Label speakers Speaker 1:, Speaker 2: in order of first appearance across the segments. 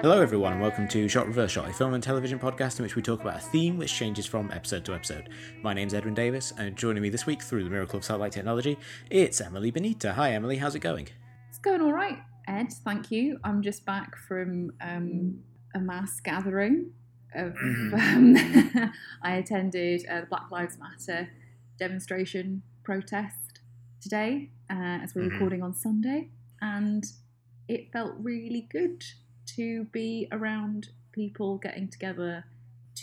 Speaker 1: Hello, everyone, and welcome to Shot Reverse Shot, a film and television podcast in which we talk about a theme which changes from episode to episode. My name's Edwin Davis, and joining me this week through the miracle of satellite technology, it's Emily Benita. Hi, Emily, how's it going?
Speaker 2: It's going all right, Ed. Thank you. I'm just back from um, a mass gathering. Of um, I attended uh, the Black Lives Matter demonstration protest today, uh, as we're
Speaker 1: Mhm.
Speaker 2: recording on Sunday, and it felt really good to be around people getting together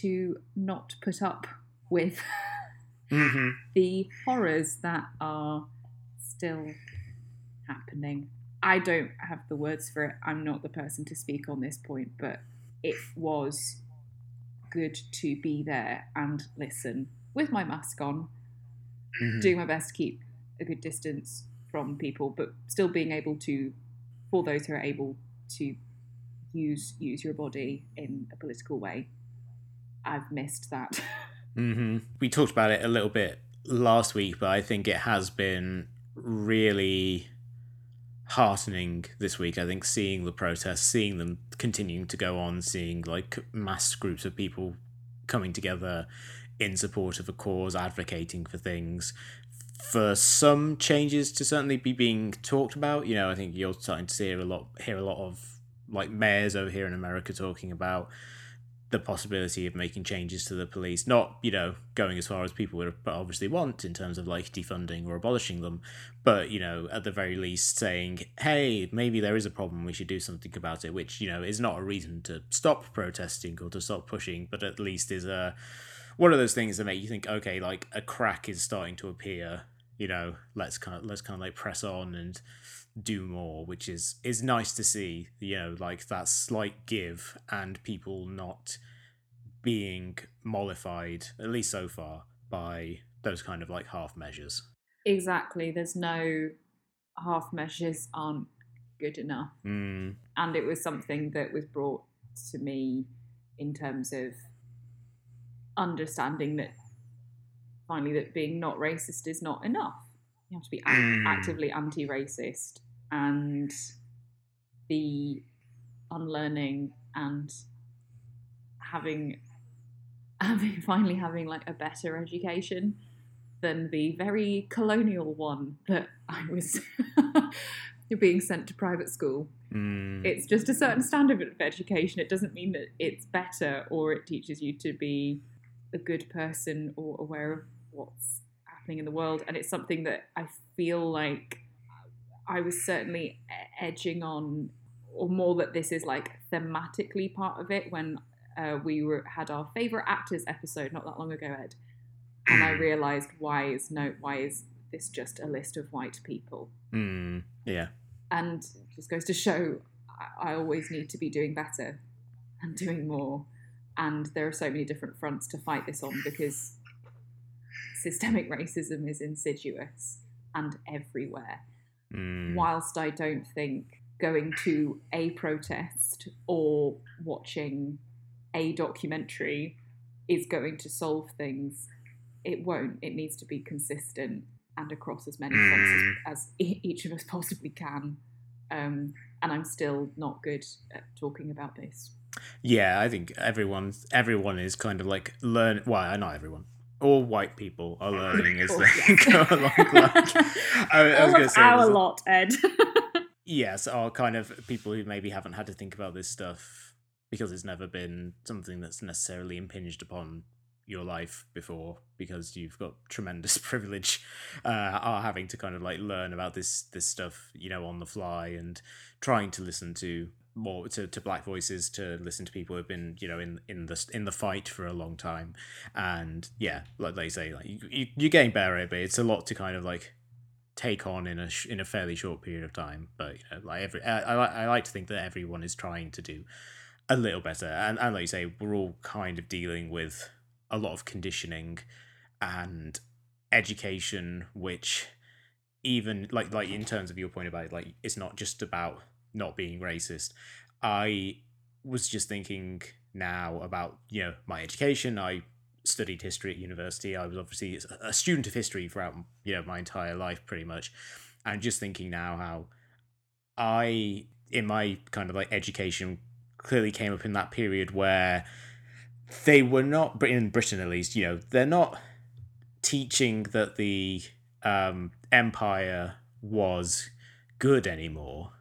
Speaker 2: to not put up with
Speaker 1: Mm-hmm.
Speaker 2: the horrors that are still happening. I don't have the words for it. I'm not the person to speak on this point, but it was good to be there and listen with my mask on,
Speaker 1: Mm-hmm.
Speaker 2: doing my best to keep a good distance from people, but still being able to, for those who are able to use use your body in a political way. I've missed that.
Speaker 1: hmm We talked about it a little bit last week, but I think it has been really heartening this week. I think seeing the protests, seeing them continuing to go on, seeing like mass groups of people coming together in support of a cause, advocating for things. For some changes to certainly be being talked about, you know, I think you're starting to see a lot, hear a lot of like mayors over here in America talking about the possibility of making changes to the police, not you know going as far as people would obviously want in terms of like defunding or abolishing them, but you know at the very least saying, hey, maybe there is a problem, we should do something about it, which you know is not a reason to stop protesting or to stop pushing, but at least is a one of those things that make you think, okay, like a crack is starting to appear. You know, let's kind of let's kind of like press on and do more, which is is nice to see. You know, like that slight give and people not being mollified, at least so far, by those kind of like half measures.
Speaker 2: exactly. There's no half measures aren't good enough.
Speaker 1: Mm,
Speaker 2: and it was something that was brought to me in terms of understanding that finally that being not racist is not enough you have to be ac-
Speaker 1: Mm.
Speaker 2: actively anti-racist and the unlearning and having having finally having like a better education than the very colonial one that I was being sent to private school
Speaker 1: mm,
Speaker 2: it's just a certain standard of education. It doesn't mean that it's better or it teaches you to be a good person or aware of what's happening in the world. And it's something that I feel like I was certainly edging on, or more that this is like thematically part of it when uh, we were had our favorite actors episode not that long ago, Ed, and I realized why is no why is this just a list of white people?
Speaker 1: mm, yeah.
Speaker 2: and it just goes to show I, I always need to be doing better and doing more and there are so many different fronts to fight this on because systemic racism is insidious and everywhere
Speaker 1: Mm,
Speaker 2: whilst i don't think going to a protest or watching a documentary is going to solve things it won't it needs to be consistent and across as many fronts
Speaker 1: Mm.
Speaker 2: as, as e- each of us possibly can um, and i'm still not good at talking about this
Speaker 1: Yeah, I think everyone's everyone is kind of like learn. Well, not everyone. All white people are learning as they go along. Like, I, I was
Speaker 2: all
Speaker 1: going to
Speaker 2: of
Speaker 1: say,
Speaker 2: our lot ed.
Speaker 1: Yes, are kind of people who maybe haven't had to think about this stuff because it's never been something that's necessarily impinged upon your life before because you've got tremendous privilege uh are having to kind of like learn about this this stuff you know on the fly and trying to listen to more to, to black voices to listen to people who've been you know in in the in the fight for a long time and yeah like they say like you, you, you're getting better at it but it's a lot to kind of like take on in a sh- in a fairly short period of time. But you know, like every, I, I like I like to think that everyone is trying to do a little better, and and like you say, we're all kind of dealing with a lot of conditioning and education, which even like like in terms of your point about like it's not just about not being racist. I was just thinking now about you know my education. I studied history at university. I was obviously a student of history throughout you know my entire life, pretty much, and just thinking now how I in my kind of like education clearly came up in that period where they were not in Britain at least. You know, they're not teaching that the um, empire was good anymore.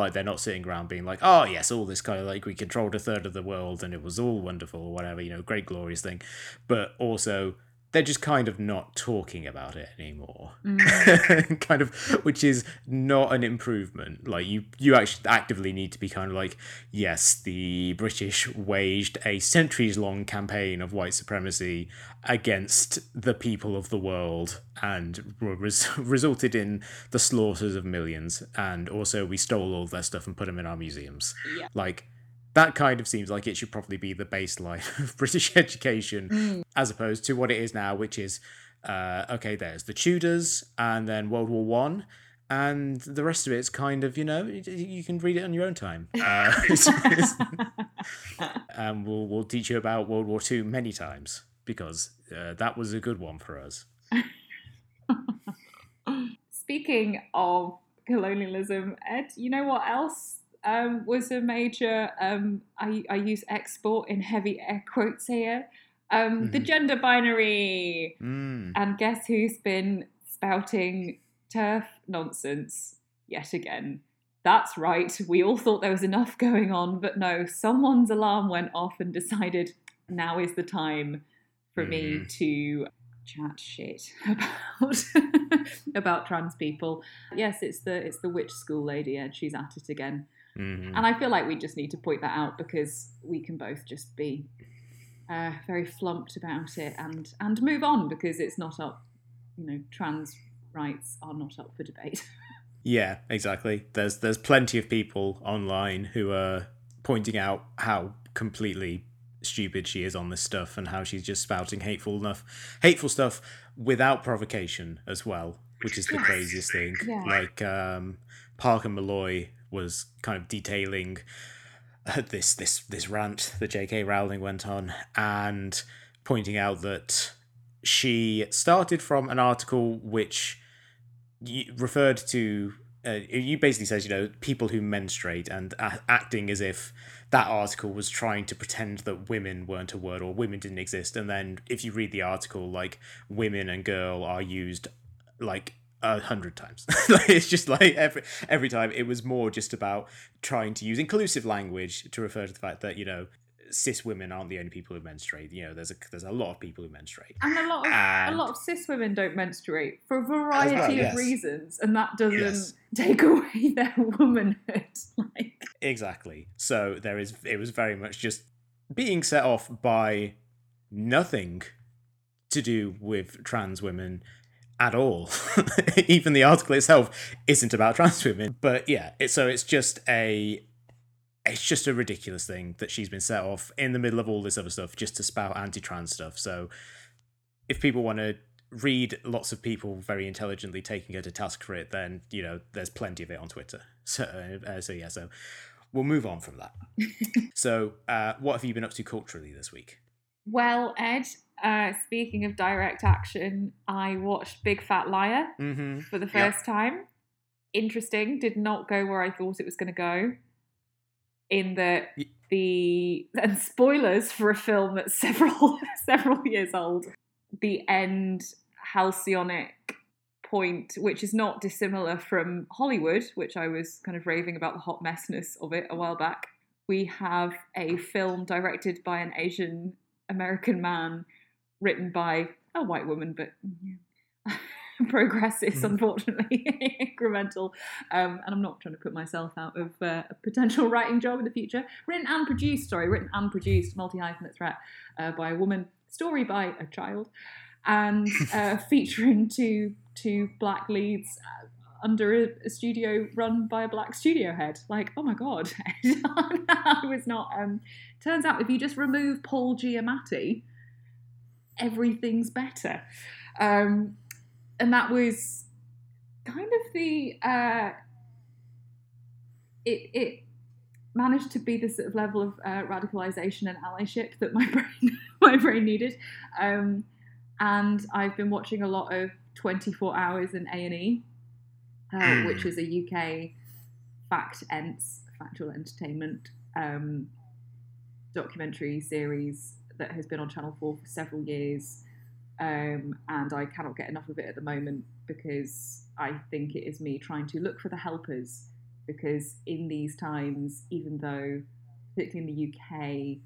Speaker 1: Like they're not sitting around being like, oh yes, all this kind of like we controlled a third of the world and it was all wonderful or whatever, you know, great glorious thing. But also they're just kind of not talking about it anymore mm. kind of which is not an improvement like you you actually actively need to be kind of like yes the british waged a centuries long campaign of white supremacy against the people of the world and res- resulted in the slaughters of millions and also we stole all their stuff and put them in our museums
Speaker 2: yeah.
Speaker 1: like that kind of seems like it should probably be the baseline of British education, mm. as opposed to what it is now, which is uh, okay. There's the Tudors, and then World War One, and the rest of it's kind of you know you can read it on your own time. Uh, and we'll we'll teach you about World War Two many times because uh, that was a good one for us.
Speaker 2: Speaking of colonialism, Ed, you know what else um, was a major, um, I, I use export in heavy air quotes here, um, mm-hmm. the gender binary.
Speaker 1: Mm.
Speaker 2: And guess who's been spouting TERF nonsense yet again? That's right, we all thought there was enough going on, but no, someone's alarm went off and decided now is the time for mm. me mm-hmm. to chat shit about about trans people. Yes, it's the it's the witch school lady, and she's at it again.
Speaker 1: Mm-hmm.
Speaker 2: And I feel like we just need to point that out because we can both just be uh, very flumped about it and and move on because it's not up. You know, trans rights are not up for debate.
Speaker 1: yeah, exactly. There's there's plenty of people online who are pointing out how completely stupid she is on this stuff and how she's just spouting hateful enough hateful stuff without provocation as well which is the craziest thing
Speaker 2: yeah.
Speaker 1: like um parker molloy was kind of detailing uh, this this this rant that J.K. Rowling went on and pointing out that she started from an article which referred to uh, you basically says you know people who menstruate and a- acting as if that article was trying to pretend that women weren't a word or women didn't exist and then if you read the article like women and girl are used like a hundred times. it's just like every every time it was more just about trying to use inclusive language to refer to the fact that you know cis women aren't the only people who menstruate. You know, there's a there's a lot of people who menstruate,
Speaker 2: and a lot of and, a lot of cis women don't menstruate for a variety well, yes. of reasons, and that doesn't yes. take away their womanhood. Like
Speaker 1: exactly. So there is. It was very much just being set off by nothing to do with trans women at all. Even the article itself isn't about trans women. But yeah, it, so it's just a it's just a ridiculous thing that she's been set off in the middle of all this other stuff just to spout anti-trans stuff. So if people want to read lots of people very intelligently taking her to task for it, then you know there's plenty of it on Twitter. So uh, so yeah, so we'll move on from that. so uh, what have you been up to culturally this week?
Speaker 2: Well, Ed, uh, speaking of direct action, I watched Big Fat Liar
Speaker 1: mm-hmm.
Speaker 2: for the first yep. time. Interesting. Did not go where I thought it was going to go. In the the and spoilers for a film that's several several years old. The end halcyonic point, which is not dissimilar from Hollywood, which I was kind of raving about the hot messness of it a while back. We have a film directed by an Asian American man written by a white woman, but yeah. progressive, mm. unfortunately, incremental. Um, and I'm not trying to put myself out of uh, a potential writing job in the future. Written and produced, sorry, written and produced, multi hyphenate threat uh, by a woman, story by a child, and uh, featuring two two black leads uh, under a, a, studio run by a black studio head. Like, oh my god, I was not. Um, turns out if you just remove Paul Giamatti everything's better. Um, and that was kind of the uh, it it managed to be the sort of level of uh, radicalization and allyship that my brain my brain needed. Um, and I've been watching a lot of 24 Hours in A and E, uh, which is a UK fact ents factual entertainment um, documentary series that has been on Channel 4 for several years. Um, and I cannot get enough of it at the moment because I think it is me trying to look for the helpers. Because in these times, even though, particularly in the UK,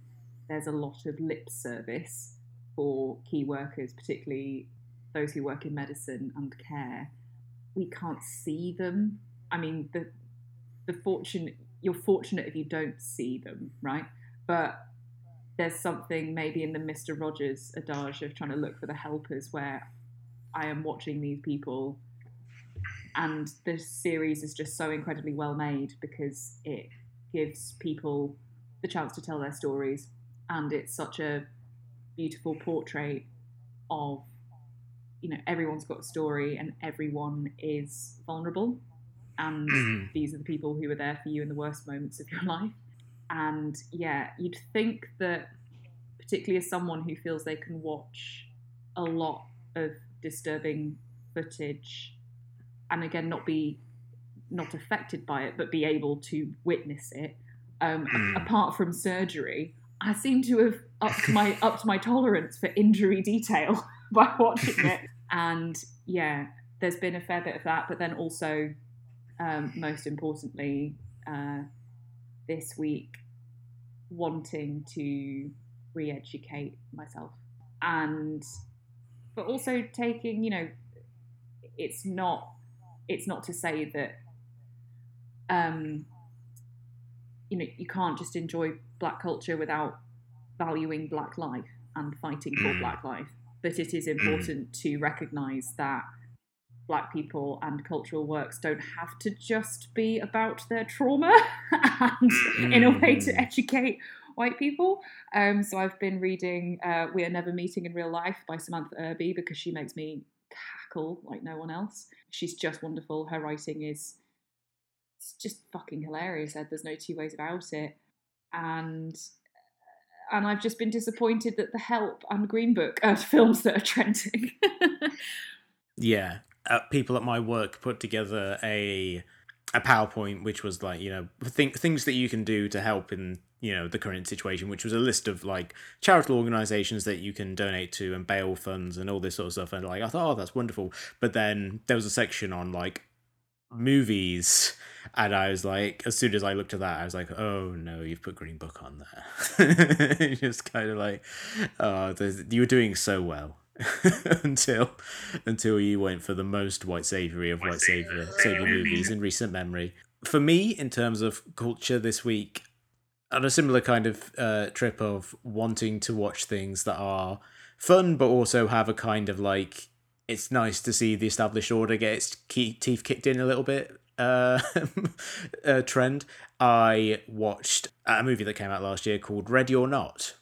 Speaker 2: there's a lot of lip service for key workers, particularly those who work in medicine and care, we can't see them. I mean, the the fortune you're fortunate if you don't see them, right? But there's something maybe in the Mr. Rogers adage of trying to look for the helpers where I am watching these people and this series is just so incredibly well made because it gives people the chance to tell their stories and it's such a beautiful portrait of you know everyone's got a story and everyone is vulnerable and
Speaker 1: Mm.
Speaker 2: these are the people who are there for you in the worst moments of your life and yeah you'd think that particularly as someone who feels they can watch a lot of disturbing footage and again not be not affected by it but be able to witness it um,
Speaker 1: Mm.
Speaker 2: apart from surgery i seem to have upped my upped my tolerance for injury detail by watching it and yeah there's been a fair bit of that but then also um, most importantly uh, this week wanting to re-educate myself. And but also taking you know it's not it's not to say that um you know you can't just enjoy black culture without valuing black life and fighting for
Speaker 1: Mm.
Speaker 2: black life. But it is important to recognize that black people and cultural works don't have to just be about their trauma and in a way to
Speaker 1: Mm.
Speaker 2: educate white people. Um, so I've been reading uh, We Are Never Meeting in Real Life by Samantha Irby because she makes me cackle like no one else. She's just wonderful. Her writing is it's just fucking hilarious. There's no two ways about it. And and I've just been disappointed that The Help and Green Book are films that are trending.
Speaker 1: Yeah, uh, people at my work put together a a PowerPoint which was like you know think things that you can do to help in you know the current situation, which was a list of like charitable organizations that you can donate to and bail funds and all this sort of stuff. And like I thought, oh, that's wonderful. But then there was a section on like movies and I was like, as soon as I looked at that, I was like, oh no, you've put Green Book on there. Just kind of like, oh, you were doing so well until until you went for the most white savory of white savior savior movies in recent memory. For me, in terms of culture this week, on a similar kind of uh, trip of wanting to watch things that are fun, but also have a kind of like it's nice to see the established order get its key, teeth kicked in a little bit uh, uh, trend. I watched a movie that came out last year called Ready or Not,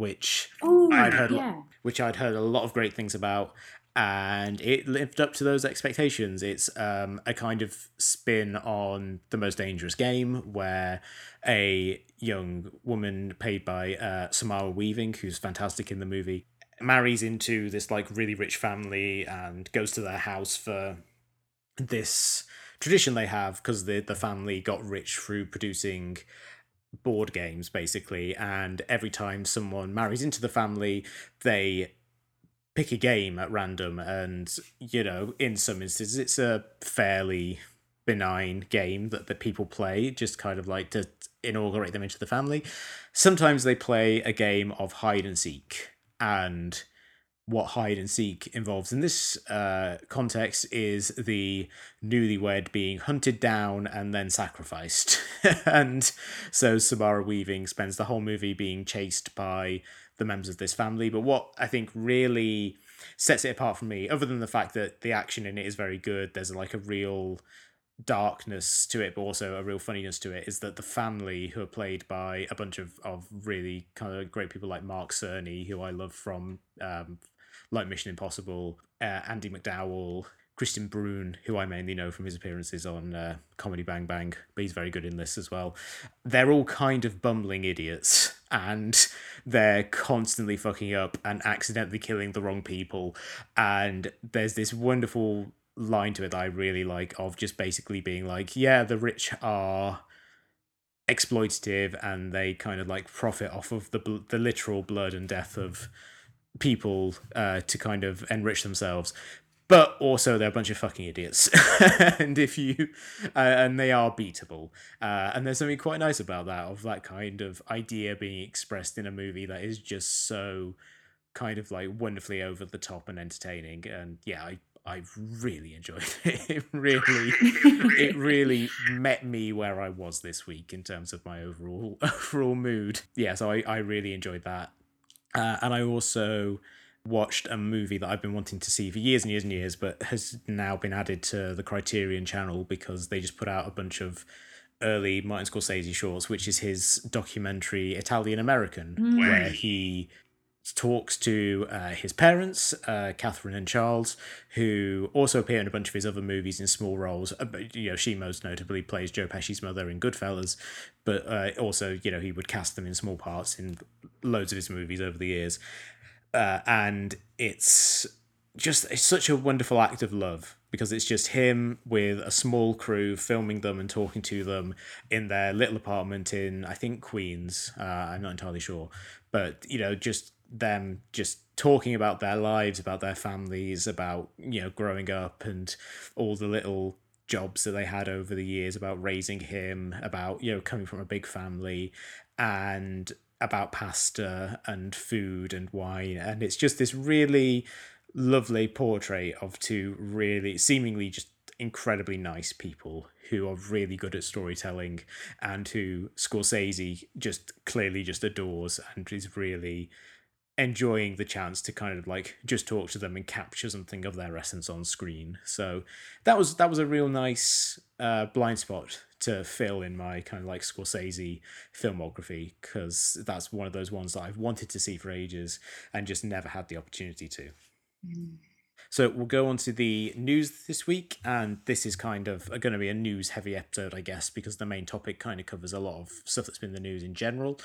Speaker 1: which
Speaker 2: oh,
Speaker 1: I'd heard a lot-
Speaker 2: yeah.
Speaker 1: which I'd heard a lot of great things about, and it lived up to those expectations. It's um, a kind of spin on the most dangerous game, where a young woman played by uh, Samara Weaving, who's fantastic in the movie, marries into this like really rich family and goes to their house for this tradition they have because the the family got rich through producing board games basically and every time someone marries into the family they pick a game at random and you know in some instances it's a fairly benign game that the people play just kind of like to inaugurate them into the family. Sometimes they play a game of hide and seek and what hide and seek involves in this uh, context is the newlywed being hunted down and then sacrificed. and so Samara Weaving spends the whole movie being chased by the members of this family. But what I think really sets it apart from me, other than the fact that the action in it is very good, there's like a real darkness to it, but also a real funniness to it, is that the family, who are played by a bunch of, of really kind of great people like Mark Czerny, who I love from um, like Mission Impossible, uh, Andie MacDowell, Kristian Bruun, who I mainly know from his appearances on uh, Comedy Bang Bang, but he's very good in this as well. They're all kind of bumbling idiots, and they're constantly fucking up and accidentally killing the wrong people. And there's this wonderful line to it that I really like of just basically being like, yeah, the rich are exploitative and they kind of like profit off of the the literal blood and death of people uh, to kind of enrich themselves but also they're a bunch of fucking idiots. And if you uh, and they are beatable. Uh, and there's something quite nice about that of that kind of idea being expressed in a movie that is just so kind of like wonderfully over the top and entertaining. And yeah i i really enjoyed it. It really it really met me where i was this week in terms of my overall overall mood. Yeah so i i really enjoyed that uh, and i also watched a movie that I've been wanting to see for years and years and years, but has now been added to the Criterion channel because they just put out a bunch of early Martin Scorsese shorts, which is his documentary Italian American, mm. where he talks to uh, his parents, uh, Catherine and Charles, who also appear in a bunch of his other movies in small roles. Uh, you know, she most notably plays Joe Pesci's mother in Goodfellas, but uh, also, you know, he would cast them in small parts in loads of his movies over the years uh, and it's just it's such a wonderful act of love because it's just him with a small crew filming them and talking to them in their little apartment in I think Queens. Uh, I'm not entirely sure, but you know, just them just talking about their lives, about their families, about you know growing up and all the little jobs that they had over the years, about raising him, about you know coming from a big family, and about pasta and food and wine. And it's just this really lovely portrait of two really seemingly just incredibly nice people who are really good at storytelling and who Scorsese just clearly just adores and is really enjoying the chance to kind of like just talk to them and capture something of their essence on screen. So that was that was a real nice uh, blind spot to fill in my kind of like Scorsese filmography because that's one of those ones that I've wanted to see for ages and just never had the opportunity to. Mm. So we'll go on to the news this week, and this is kind of going to be a news heavy episode, I guess, because the main topic kind of covers a lot of stuff that's been in the news in general.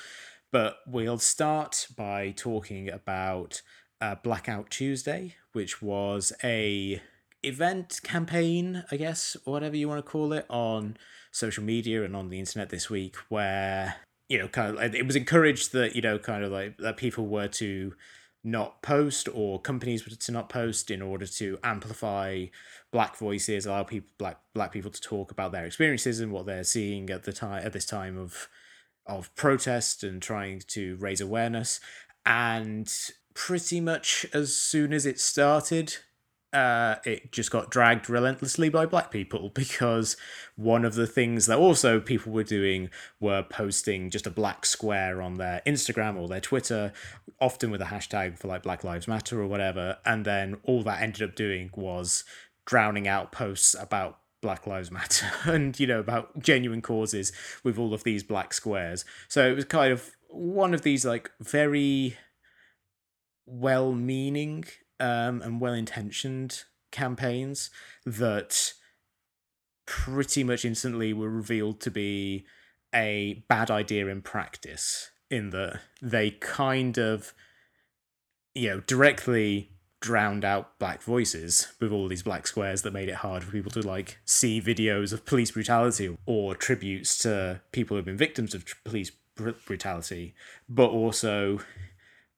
Speaker 1: But we'll start by talking about uh, Blackout Tuesday, which was a event campaign, I guess, or whatever you want to call it, on social media and on the internet this week, where you know, kind of, it was encouraged that you know, kind of like that people were to not post or companies were to not post in order to amplify black voices, allow people black black people to talk about their experiences and what they're seeing at the time at this time of of protest and trying to raise awareness. And pretty much as soon as it started, uh, it just got dragged relentlessly by black people because one of the things that also people were doing were posting just a black square on their Instagram or their Twitter, often with a hashtag for like Black Lives Matter or whatever. And then all that ended up doing was drowning out posts about Black Lives Matter and, you know, about genuine causes with all of these black squares. So it was kind of one of these like very well meaning um, and well intentioned campaigns that pretty much instantly were revealed to be a bad idea in practice, in that they kind of, you know, directly drowned out black voices with all these black squares that made it hard for people to like see videos of police brutality or tributes to people who've been victims of police br- brutality but also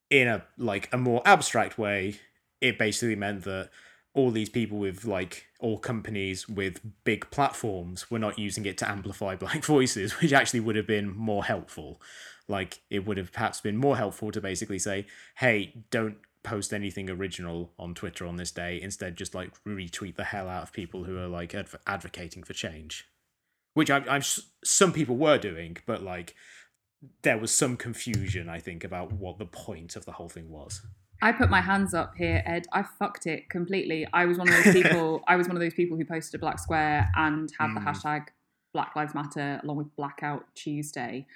Speaker 1: in a like a more abstract way it basically meant that all these people with like all companies with big platforms were not using it to amplify black voices which actually would have been more helpful. Like it would have perhaps been more helpful to basically say hey don't post anything original on Twitter on this day. Instead, just like retweet the hell out of people who are like adv- advocating for change, which I'm, I'm some people were doing, but like there was some confusion, I think, about what the point of the whole thing was.
Speaker 2: I put my hands up here, Ed. I fucked it completely. I was one of those people. I was one of those people who posted a black square and had mm. the hashtag Black Lives Matter along with Blackout Tuesday,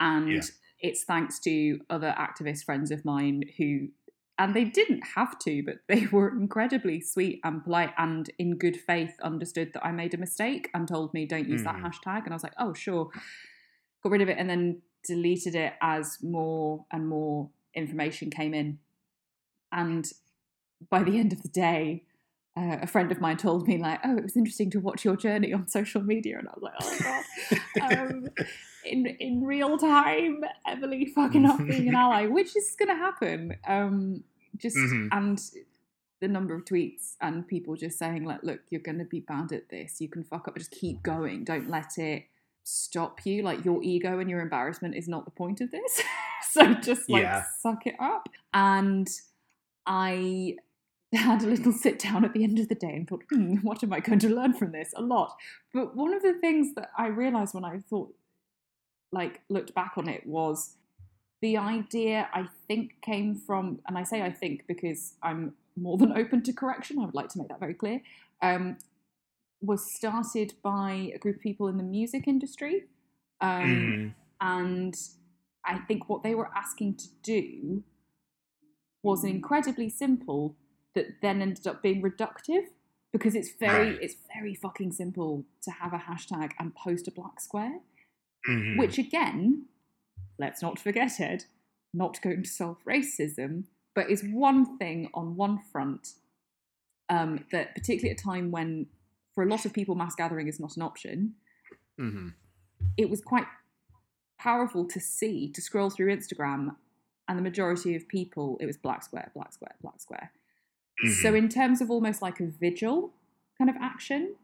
Speaker 2: and yeah. it's thanks to other activist friends of mine who and they didn't have to, but they were incredibly sweet and polite and in good faith understood that I made a mistake and told me don't use mm. that hashtag. And I was like, oh, sure. Got rid of it and then deleted it as more and more information came in. And by the end of the day, uh, a friend of mine told me like, "Oh, it was interesting to watch your journey on social media," and I was like, "Oh god." um, in in real time, Emily fucking up being an ally, which is going to happen. Um, just mm-hmm. and the number of tweets and people just saying like, "Look, you're going to be bad at this. You can fuck up, but just keep going. Don't let it." stop you like your ego and your embarrassment is not the point of this so just like yeah. suck it up and i had a little sit down at the end of the day and thought, hmm, what am I going to learn from this? A lot. But one of the things that I realized when I thought, like, looked back on it was the idea I think came from, and I say I think because I'm more than open to correction, I would like to make that very clear, um, was started by a group of people in the music industry. Um, mm. And I think what they were asking to do was an incredibly simple that then ended up being reductive because it's very right. it's very fucking simple to have a hashtag and post a black square mm-hmm. which again let's not forget it not going to solve racism but is one thing on one front um, that particularly at a time when for a lot of people mass gathering is not an option mm-hmm. it was quite powerful to see to scroll through instagram and the majority of people it was black square black square black square Mm-hmm. So in terms of almost like a vigil kind of action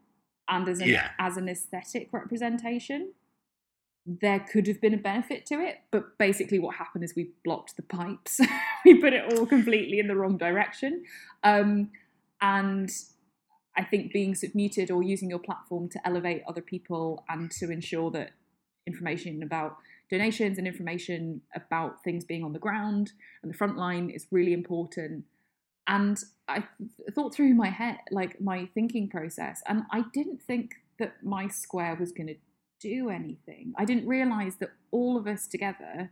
Speaker 2: and as an yeah. as an aesthetic representation, there could have been a benefit to it, but basically what happened is we blocked the pipes. we put it all completely in the wrong direction. Um, and I think being submuted or using your platform to elevate other people and to ensure that information about donations and information about things being on the ground and the front line is really important and I thought through my head, like my thinking process, and I didn't think that my square was going to do anything. I didn't realize that all of us together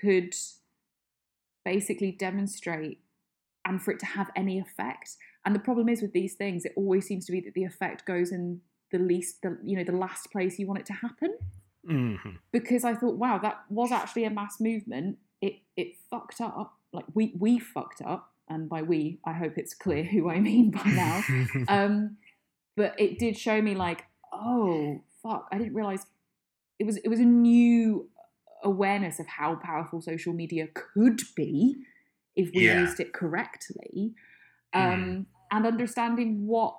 Speaker 2: could basically demonstrate and for it to have any effect. And the problem is with these things, it always seems to be that the effect goes in the least, the you know, the last place you want it to happen. Mm-hmm. Because I thought, wow, that was actually a mass movement. It it fucked up. Like we we fucked up and by we, I hope it's clear who I mean by now. um, but it did show me like, oh fuck, I didn't realize it was it was a new awareness of how powerful social media could be if we yeah. used it correctly, um, mm. and understanding what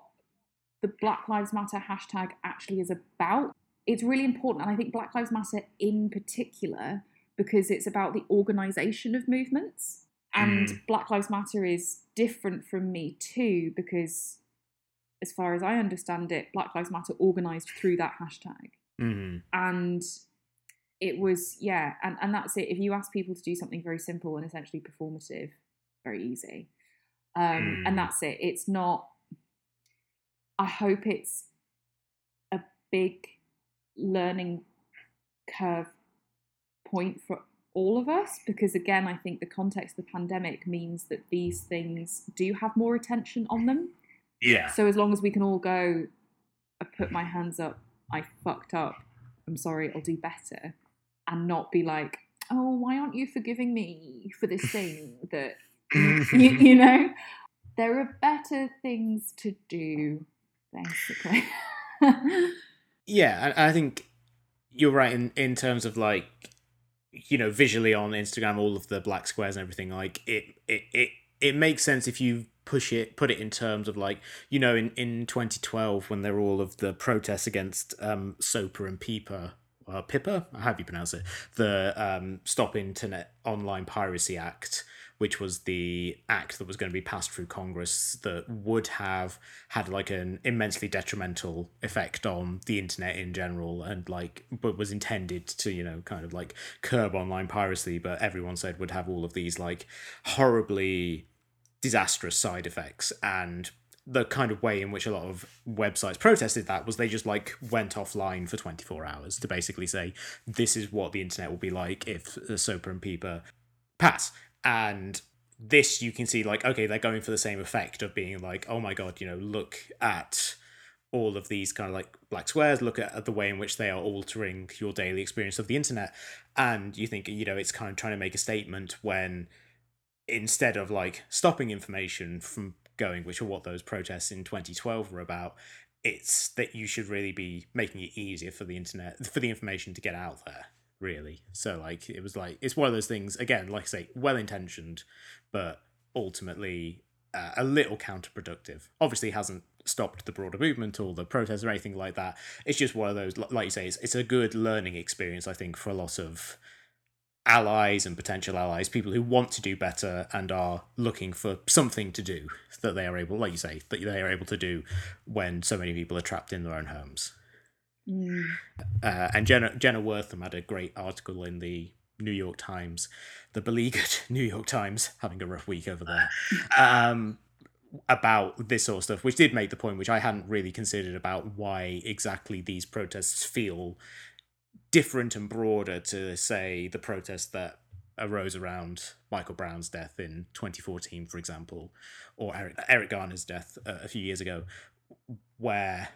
Speaker 2: the Black Lives Matter hashtag actually is about. It's really important, and I think Black Lives Matter in particular because it's about the organization of movements and mm. Black Lives Matter is different from Me Too because, as far as I understand it, Black Lives Matter organized through that hashtag. Mm-hmm. And it was, yeah, and, and that's it. If you ask people to do something very simple and essentially performative, very easy. Um, mm. And that's it. It's not, I hope it's a big learning curve point for all of us because again i think the context of the pandemic means that these things do have more attention on them.
Speaker 1: Yeah.
Speaker 2: So as long as we can all go i put my mm-hmm. hands up i fucked up i'm sorry i'll do better and not be like oh why aren't you forgiving me for this thing that you, you know? There are better things to do basically.
Speaker 1: Yeah i think you're right in, in terms of like you know visually on Instagram all of the black squares and everything like it it it it makes sense if you push it put it in terms of like you know in in 2012 when there were all of the protests against um SOPA and PIPA uh, PIPA? How do you pronounce it? The um stop internet online piracy act which was the act that was going to be passed through Congress that would have had like an immensely detrimental effect on the internet in general and like but was intended to you know kind of like curb online piracy but everyone said would have all of these like horribly disastrous side effects. And the kind of way in which a lot of websites protested that was they just like went offline for 24 hours to basically say this is what the internet will be like if the SOPA and PIPA pass and this you can see like okay they're going for the same effect of being like oh my god you know look at all of these kind of like black squares. Look at the way in which they are altering your daily experience of the internet. And you think you know it's kind of trying to make a statement when instead of like stopping information from going which are what those protests in 2012 were about it's that you should really be making it easier for the internet for the information to get out there really. So like it was like it's one of those things again like i say well intentioned but ultimately uh, a little counterproductive. Obviously hasn't stopped the broader movement or the protests or anything like that. It's just one of those like you say it's, it's a good learning experience i think for a lot of allies and potential allies, people who want to do better and are looking for something to do that they are able, like you say, that they are able to do when so many people are trapped in their own homes. Mm. Uh, and Jenna Jenna Wortham had a great article in the New York Times, the beleaguered New York Times, having a rough week over there, um, about this sort of stuff, which did make the point which I hadn't really considered about why exactly these protests feel different and broader to say the protests that arose around Michael Brown's death in 2014, for example, or Eric, Eric Garner's death uh, a few years ago, where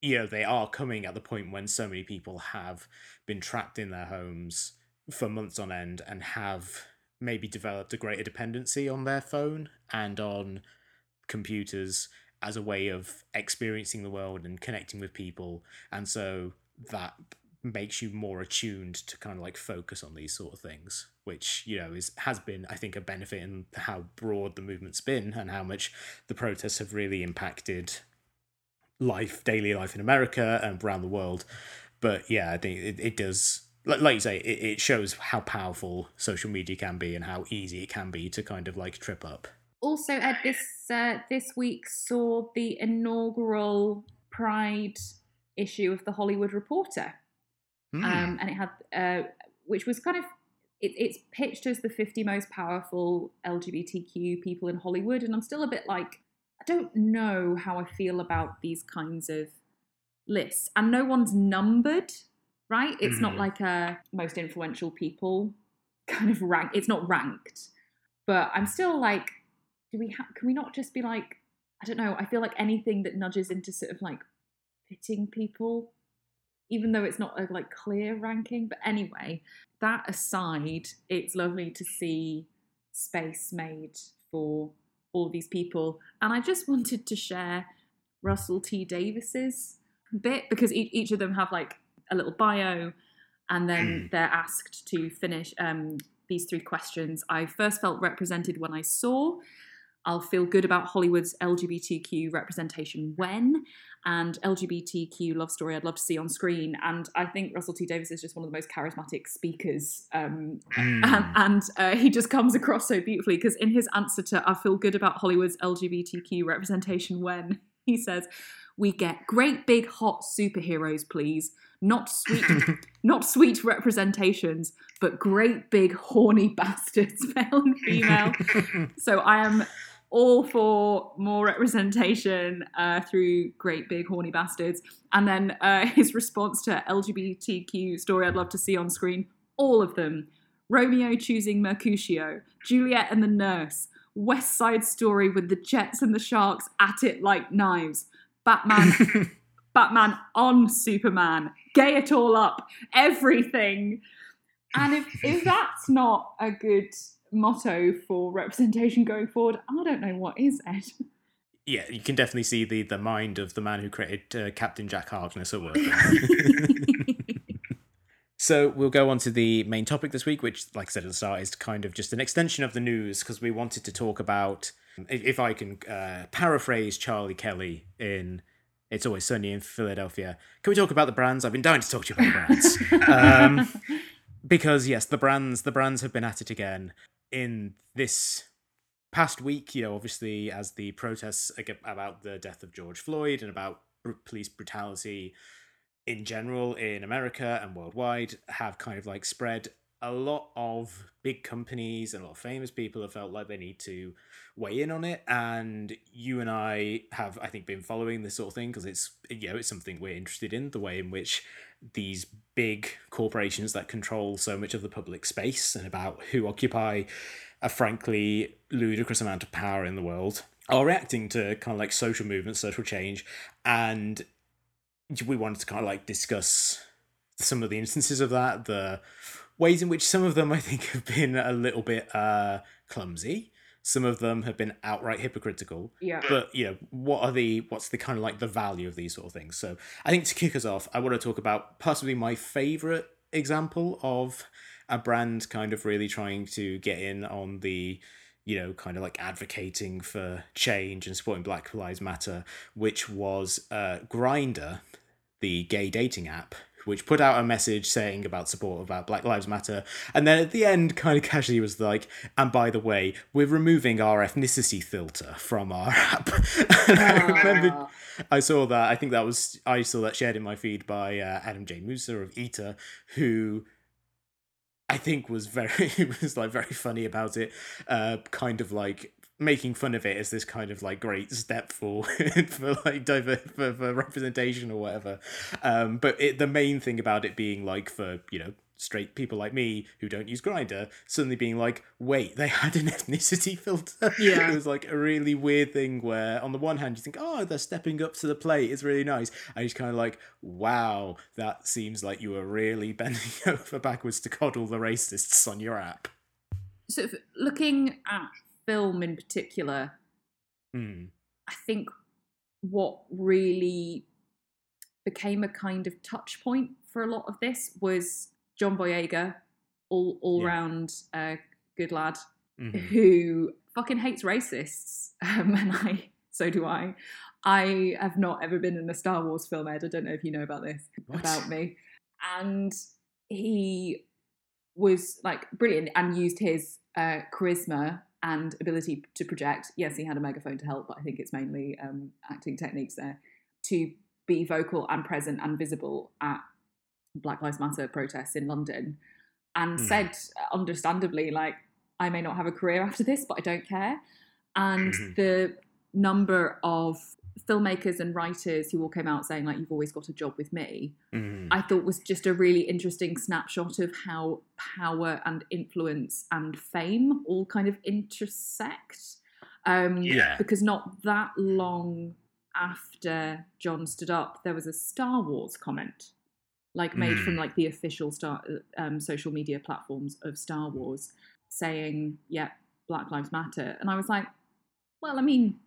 Speaker 1: you know they are coming at the point when so many people have been trapped in their homes for months on end and have maybe developed a greater dependency on their phone and on computers as a way of experiencing the world and connecting with people. And so that makes you more attuned to kind of like focus on these sort of things which you know is has been i think a benefit in how broad the movement's been and how much the protests have really impacted life daily life in america and around the world but yeah i think it, it does like, like you say it, it shows how powerful social media can be and how easy it can be to kind of like trip up
Speaker 2: also ed this uh, this week saw the inaugural pride issue of the hollywood reporter Mm. Um, and it had, uh, which was kind of, it, it's pitched as the 50 most powerful LGBTQ people in Hollywood. And I'm still a bit like, I don't know how I feel about these kinds of lists. And no one's numbered, right? It's mm. not like a most influential people kind of rank. It's not ranked. But I'm still like, do we have, can we not just be like, I don't know, I feel like anything that nudges into sort of like pitting people even though it's not a like clear ranking. But anyway, that aside, it's lovely to see space made for all these people. And I just wanted to share Russell T Davies's bit because each, each of them have like a little bio and then mm. they're asked to finish um, these three questions. I first felt represented when I saw. I'll feel good about Hollywood's LGBTQ representation when, and LGBTQ love story I'd love to see on screen. And I think Russell T Davies is just one of the most charismatic speakers. Um, mm. And, and uh, he just comes across so beautifully because in his answer to I feel good about Hollywood's LGBTQ representation when, he says, we get great big hot superheroes, please. Not sweet, not sweet representations, but great big horny bastards, male and female. so I am all for more representation uh, through great big horny bastards. And then uh, his response to LGBTQ story I'd love to see on screen all of them. Romeo choosing Mercutio, Juliet and the nurse, West Side Story with the Jets and the Sharks at it like knives, Batman, Batman on Superman, gay it all up, everything. And if, if that's not a good motto for representation going forward, I don't know what is, Ed.
Speaker 1: Yeah, you can definitely see the the mind of the man who created uh, Captain Jack Harkness at work. so we'll go on to the main topic this week, which, like I said at the start, is kind of just an extension of the news because we wanted to talk about, if I can uh, paraphrase Charlie Kelly in "It's Always Sunny in Philadelphia." Can we talk about the brands? I've been dying to talk to you about the brands. um, because yes, the brands the brands have been at it again in this past week, you know, obviously as the protests about the death of George Floyd and about police brutality in general in America and worldwide have kind of like spread a lot of big companies and a lot of famous people have felt like they need to weigh in on it and you and i have i think been following this sort of thing because it's you know it's something we're interested in the way in which these big corporations that control so much of the public space and about who occupy a frankly ludicrous amount of power in the world are reacting to kind of like social movements, social change, and we wanted to kind of like discuss some of the instances of that, the ways in which some of them I think have been a little bit uh, clumsy. Some of them have been outright hypocritical.
Speaker 2: Yeah.
Speaker 1: But you know, what are the what's the kind of like the value of these sort of things? So I think to kick us off, I want to talk about possibly my favorite example of a brand kind of really trying to get in on the you know, kind of like advocating for change and supporting Black Lives Matter, which was uh, Grindr, the gay dating app, which put out a message saying about support about Black Lives Matter, and then at the end, kind of casually was like, "And by the way, we're removing our ethnicity filter from our app." and I remember I saw that. I think that was I saw that shared in my feed by uh, Adam J. Musa of Eater, who I think was very was like very funny about it, uh, kind of like making fun of it as this kind of like great step forward for like diver for, for representation or whatever. Um, but it, the main thing about it being like for you know straight people like me who don't use Grindr suddenly being like wait they had an ethnicity filter
Speaker 2: Yeah.
Speaker 1: it was like a really weird thing where on the one hand you think oh they're stepping up to the plate it's really nice and you're kind of like wow that seems like you were really bending over backwards to coddle the racists on your app
Speaker 2: So, looking at film in particular,
Speaker 1: Hmm.
Speaker 2: I think what really became a kind of touch point for a lot of this was John Boyega, all all
Speaker 1: Yeah.
Speaker 2: round uh, good lad,
Speaker 1: Mhm.
Speaker 2: who fucking hates racists, um, and I so do I. I have not ever been in a Star Wars film, Ed. I don't know if you know about this
Speaker 1: What?
Speaker 2: about me, and he was like brilliant and used his uh, charisma and ability to project. Yes, he had a megaphone to help, but I think it's mainly um, acting techniques there to be vocal and present and visible at Black Lives Matter protests in London, and
Speaker 1: Hmm.
Speaker 2: said, understandably, like, I may not have a career after this, but I don't care. And the number of filmmakers and writers who all came out saying, like, you've always got a job with me,
Speaker 1: Mhm.
Speaker 2: I thought was just a really interesting snapshot of how power and influence and fame all kind of intersect. Um,
Speaker 1: Yeah.
Speaker 2: Because not that long after John stood up, there was a Star Wars comment, like made from
Speaker 1: Mm.
Speaker 2: like the official star um, social media platforms of Star Wars, saying, "Yeah, Black Lives Matter," and I was like, "Well, I mean,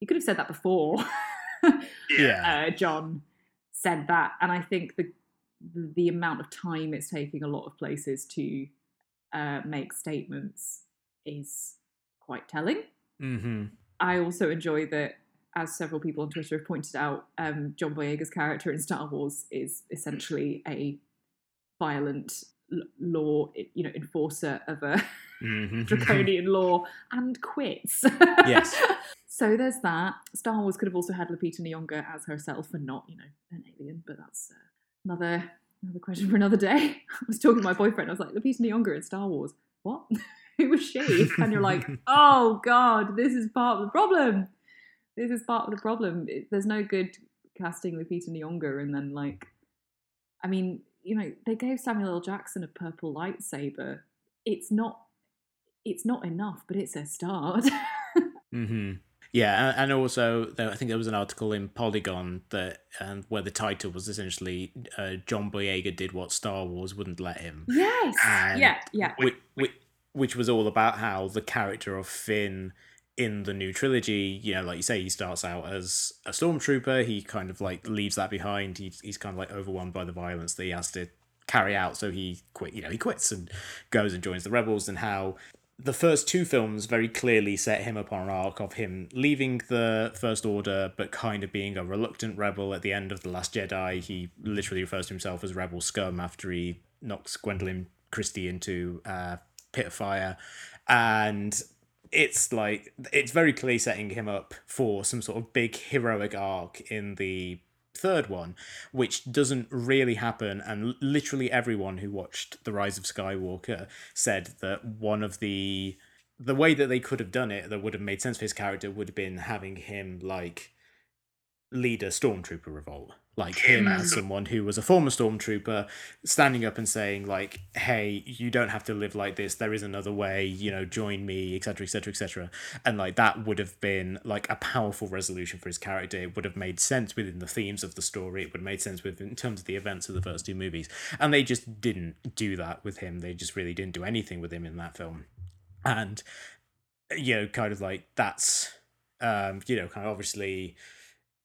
Speaker 2: you could have said that before."
Speaker 1: yeah
Speaker 2: uh, John said that, and I think the the amount of time it's taking a lot of places to uh, make statements is quite telling.
Speaker 1: hmm
Speaker 2: I also enjoy that, as several people on Twitter have pointed out, um, John Boyega's character in Star Wars is essentially a violent law, you know, enforcer of a
Speaker 1: hmm
Speaker 2: draconian law and quits.
Speaker 1: Yes.
Speaker 2: So there's that. Star Wars could have also had Lupita Nyong'o as herself and not, you know, an alien, but that's uh, another another question for another day. I was talking to my boyfriend. I was like, Lupita Nyong'o in Star Wars. What? Who was she? And you're like, oh god, this is part of the problem. This is part of the problem. It- There's no good casting Lupita Nyong'o and then like, I mean, you know, they gave Samuel L. Jackson a purple lightsaber. It's not, it's not enough, but it's a start.
Speaker 1: hmm Yeah, and also I think there was an article in Polygon that and where the title was essentially uh, John Boyega did what Star Wars wouldn't let him,
Speaker 2: yes.
Speaker 1: And
Speaker 2: yeah. Yeah.
Speaker 1: which, which, which was all about how the character of Finn in the new trilogy, you know, like you say, he starts out as a stormtrooper. He kind of like leaves that behind. He, he's kind of like overwhelmed by the violence that he has to carry out. So he quit. You know, he quits and goes and joins the rebels. And how the first two films very clearly set him upon an arc of him leaving the First Order, but kind of being a reluctant rebel at the end of The Last Jedi. He literally refers to himself as rebel scum after he knocks Gwendoline Christie into uh, Pit of Fire. And it's like, it's very clearly setting him up for some sort of big heroic arc in the third one, which doesn't really happen. And literally everyone who watched The Rise of Skywalker said that one of the the way that they could have done it that would have made sense for his character would have been having him like lead a stormtrooper revolt like him as someone who was a former stormtrooper standing up and saying like hey you don't have to live like this. There is another way you know join me etc etc etc and like that would have been like a powerful resolution for his character. It would have made sense within the themes of the story. It would have made sense with in terms of the events of the first two movies. And they just didn't do that with him. They just really didn't do anything with him in that film. And you know kind of like that's um you know kind of obviously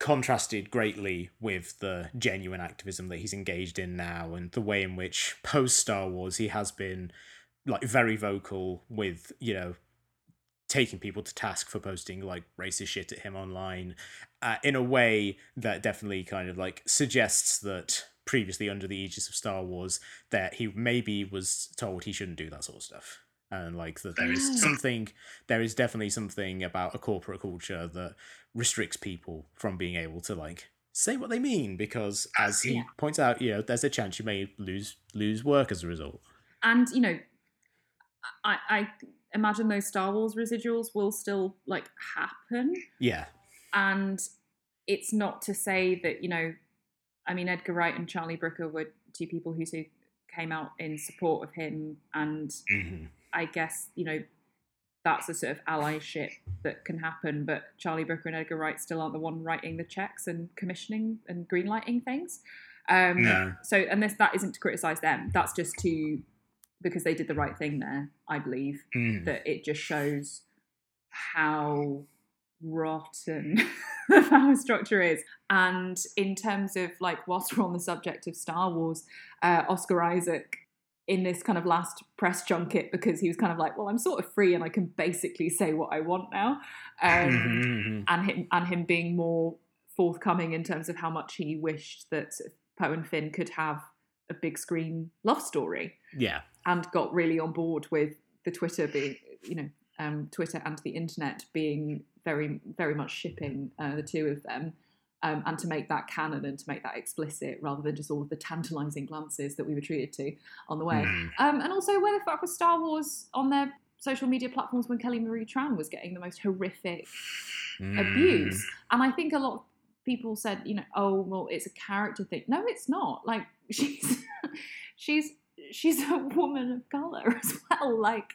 Speaker 1: contrasted greatly with the genuine activism that he's engaged in now and the way in which post Star Wars he has been like very vocal with, you know, taking people to task for posting like racist shit at him online uh, in a way that definitely kind of like suggests that previously under the aegis of Star Wars that he maybe was told he shouldn't do that sort of stuff and like that there is something there is definitely something about a corporate culture that restricts people from being able to like say what they mean because as he
Speaker 2: Yeah.
Speaker 1: points out you know there's a chance you may lose lose work as a result
Speaker 2: and you know I, I imagine those star wars residuals will still like happen
Speaker 1: yeah
Speaker 2: and it's not to say that you know i mean edgar wright and charlie brooker were two people who came out in support of him and
Speaker 1: Mhm.
Speaker 2: I guess you know that's a sort of allyship that can happen but charlie brooker and edgar wright still aren't the one writing the checks and commissioning and greenlighting things um
Speaker 1: No.
Speaker 2: so and this that isn't to criticize them that's just to because they did the right thing there i believe
Speaker 1: Mm.
Speaker 2: that it just shows how rotten the power structure is. And in terms of like, whilst we're on the subject of Star Wars, uh, Oscar Isaac in this kind of last press junket because he was kind of like, well, I'm sort of free and I can basically say what I want now, um,
Speaker 1: Mhm, mhm.
Speaker 2: and him and him being more forthcoming in terms of how much he wished that Poe and Finn could have a big screen love story.
Speaker 1: Yeah.
Speaker 2: And got really on board with the Twitter being, you know, um, Twitter and the internet being very, very much shipping uh, the two of them, um, and to make that canon and to make that explicit rather than just all of the tantalising glances that we were treated to on the way.
Speaker 1: Mhm.
Speaker 2: Um, and also, where the fuck was Star Wars on their social media platforms when Kelly Marie Tran was getting the most horrific abuse? And I think a lot of people said, you know, oh well, it's a character thing. No, it's not. Like she's she's she's a woman of color as well. Like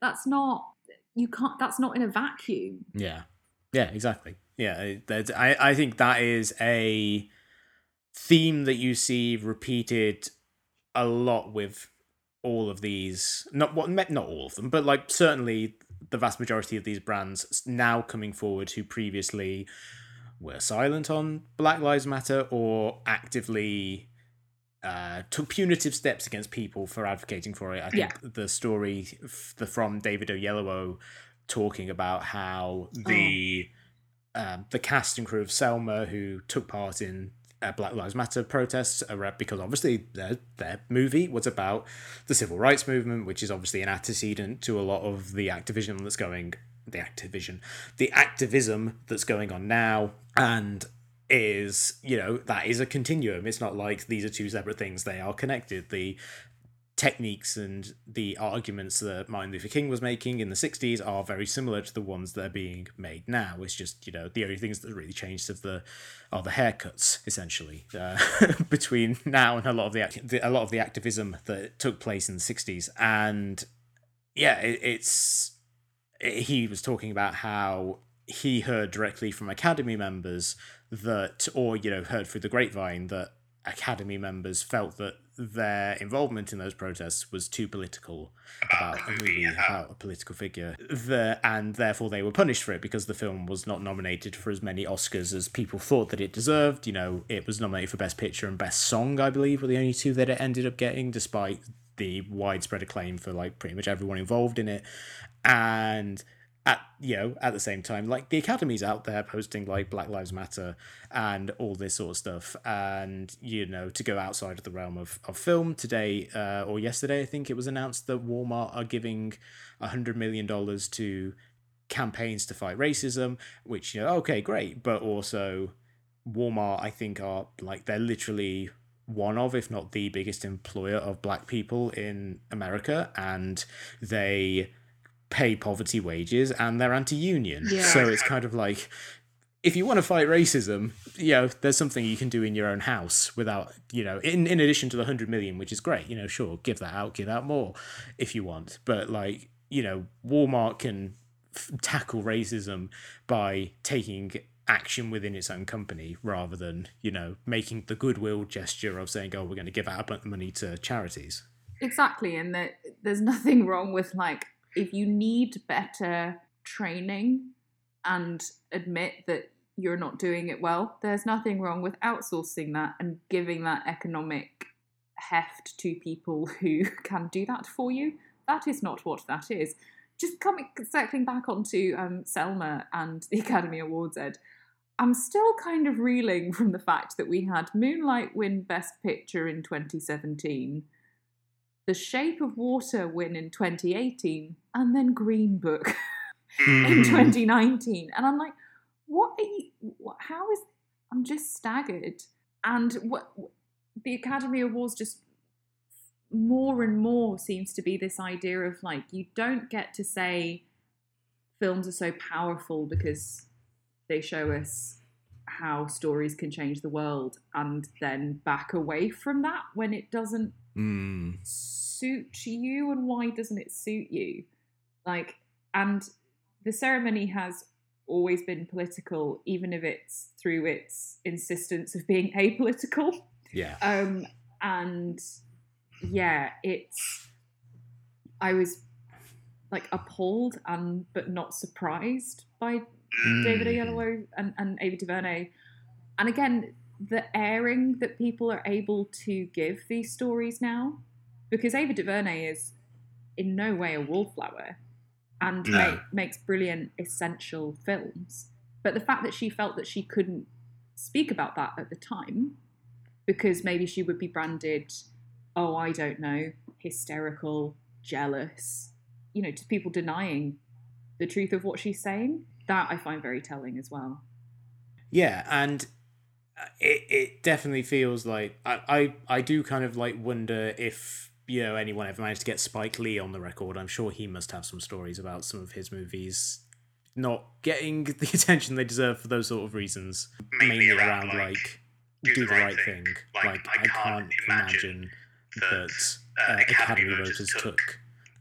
Speaker 2: that's not you can't. That's not in a vacuum.
Speaker 1: Yeah, yeah, exactly. Yeah, I I think that is a theme that you see repeated a lot with all of these. Not what not all of them, but like certainly the vast majority of these brands now coming forward who previously were silent on Black Lives Matter or actively uh, took punitive steps against people for advocating for it. I think
Speaker 2: Yeah.
Speaker 1: the story f- the, from David Oyelowo talking about how the um, the cast and crew of Selma who took part in uh, Black Lives Matter protests because obviously their their movie was about the civil rights movement, which is obviously an antecedent to a lot of the activism that's going the activism the activism that's going on now and is you know that is a continuum. It's not like these are two separate things. They are connected. The techniques and the arguments that Martin Luther King was making in the 60s are very similar to the ones that are being made now. It's just, you know, the only things that really changed of the are the haircuts essentially uh, between now and a lot of the, a lot of the activism that took place in the 60s and yeah, it, it's he was talking about how he heard directly from academy members that or you know heard through the grapevine that academy members felt that their involvement in those protests was too political about a movie about a political figure. The, and therefore they were punished for it because the film was not nominated for as many oscars as people thought that it deserved. You know it was nominated for best picture and best song i believe were the only two that it ended up getting despite the widespread acclaim for like pretty much everyone involved in it. And at you know at the same time. Like the academy's out there posting like black lives matter and all this sort of stuff. And you know to go outside of the realm of, of film today uh, or yesterday i think it was announced that walmart are giving a hundred million dollars to campaigns to fight racism which you know okay great. But also walmart i think are like they're literally one of if not the biggest employer of black people in america. And they pay poverty wages and they're anti-union
Speaker 2: Yeah.
Speaker 1: so it's kind of like if you want to fight racism, you know, there's something you can do in your own house without, you know, in, in addition to the 100 million, which is great, you know, sure, give that out, give out more if you want. But, like, you know, Walmart can f- tackle racism by taking action within its own company rather than, you know, making the goodwill gesture of saying, oh, we're going to give out a bunch of money to charities.
Speaker 2: Exactly. And that there's nothing wrong with, like, if you need better training and admit that you're not doing it well, there's nothing wrong with outsourcing that and giving that economic heft to people who can do that for you. That is not what that is. Just coming circling back onto um, Selma and the Academy Awards, Ed. I'm still kind of reeling from the fact that we had Moonlight win Best Picture in 2017, The Shape of Water win in 2018, and then Green Book in hmm. 2019. And I'm like, what are you, what, how is, I'm just staggered. And what the Academy Awards just more and more seems to be this idea of like, you don't get to say films are so powerful because they show us how stories can change the world and then back away from that when it doesn't
Speaker 1: Mm.
Speaker 2: suit you and why doesn't it suit you like and the ceremony has always been political even if it's through its insistence of being apolitical
Speaker 1: Yeah.
Speaker 2: um and yeah it's i was like appalled and but not surprised by David
Speaker 1: Mm.
Speaker 2: Oyelowo and, and Ava DuVernay. And again, the airing that people are able to give these stories now, because Ava DuVernay is in no way a wallflower and
Speaker 1: No.
Speaker 2: ma- makes brilliant essential films. But the fact that she felt that she couldn't speak about that at the time, because maybe she would be branded, oh, I don't know, hysterical, jealous, you know, to people denying the truth of what she's saying, that I find very telling as well.
Speaker 1: Yeah, and uh, it it definitely feels like I, I I do kind of like wonder if you know anyone ever managed to get Spike Lee on the record. I'm sure he must have some stories about some of his movies not getting the attention they deserve for those sort of reasons, mainly around like do the right thing. Like I can't imagine that uh, Academy voters took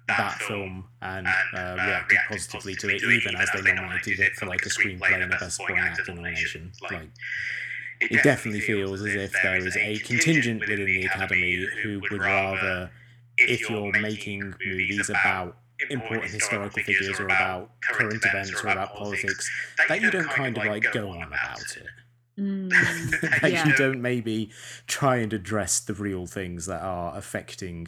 Speaker 1: that film and uh, reacted positively to it, even as they nominated it for like a screenplay and a best supporting actor nomination. Like, it definitely feels as if there is a contingent within the Academy who would rather, if you're making movies about important historical figures or about current events or about politics, that you don't kind of like go on about it.
Speaker 2: Mm,
Speaker 1: that
Speaker 2: yeah.
Speaker 1: you don't maybe try and address the real things that are affecting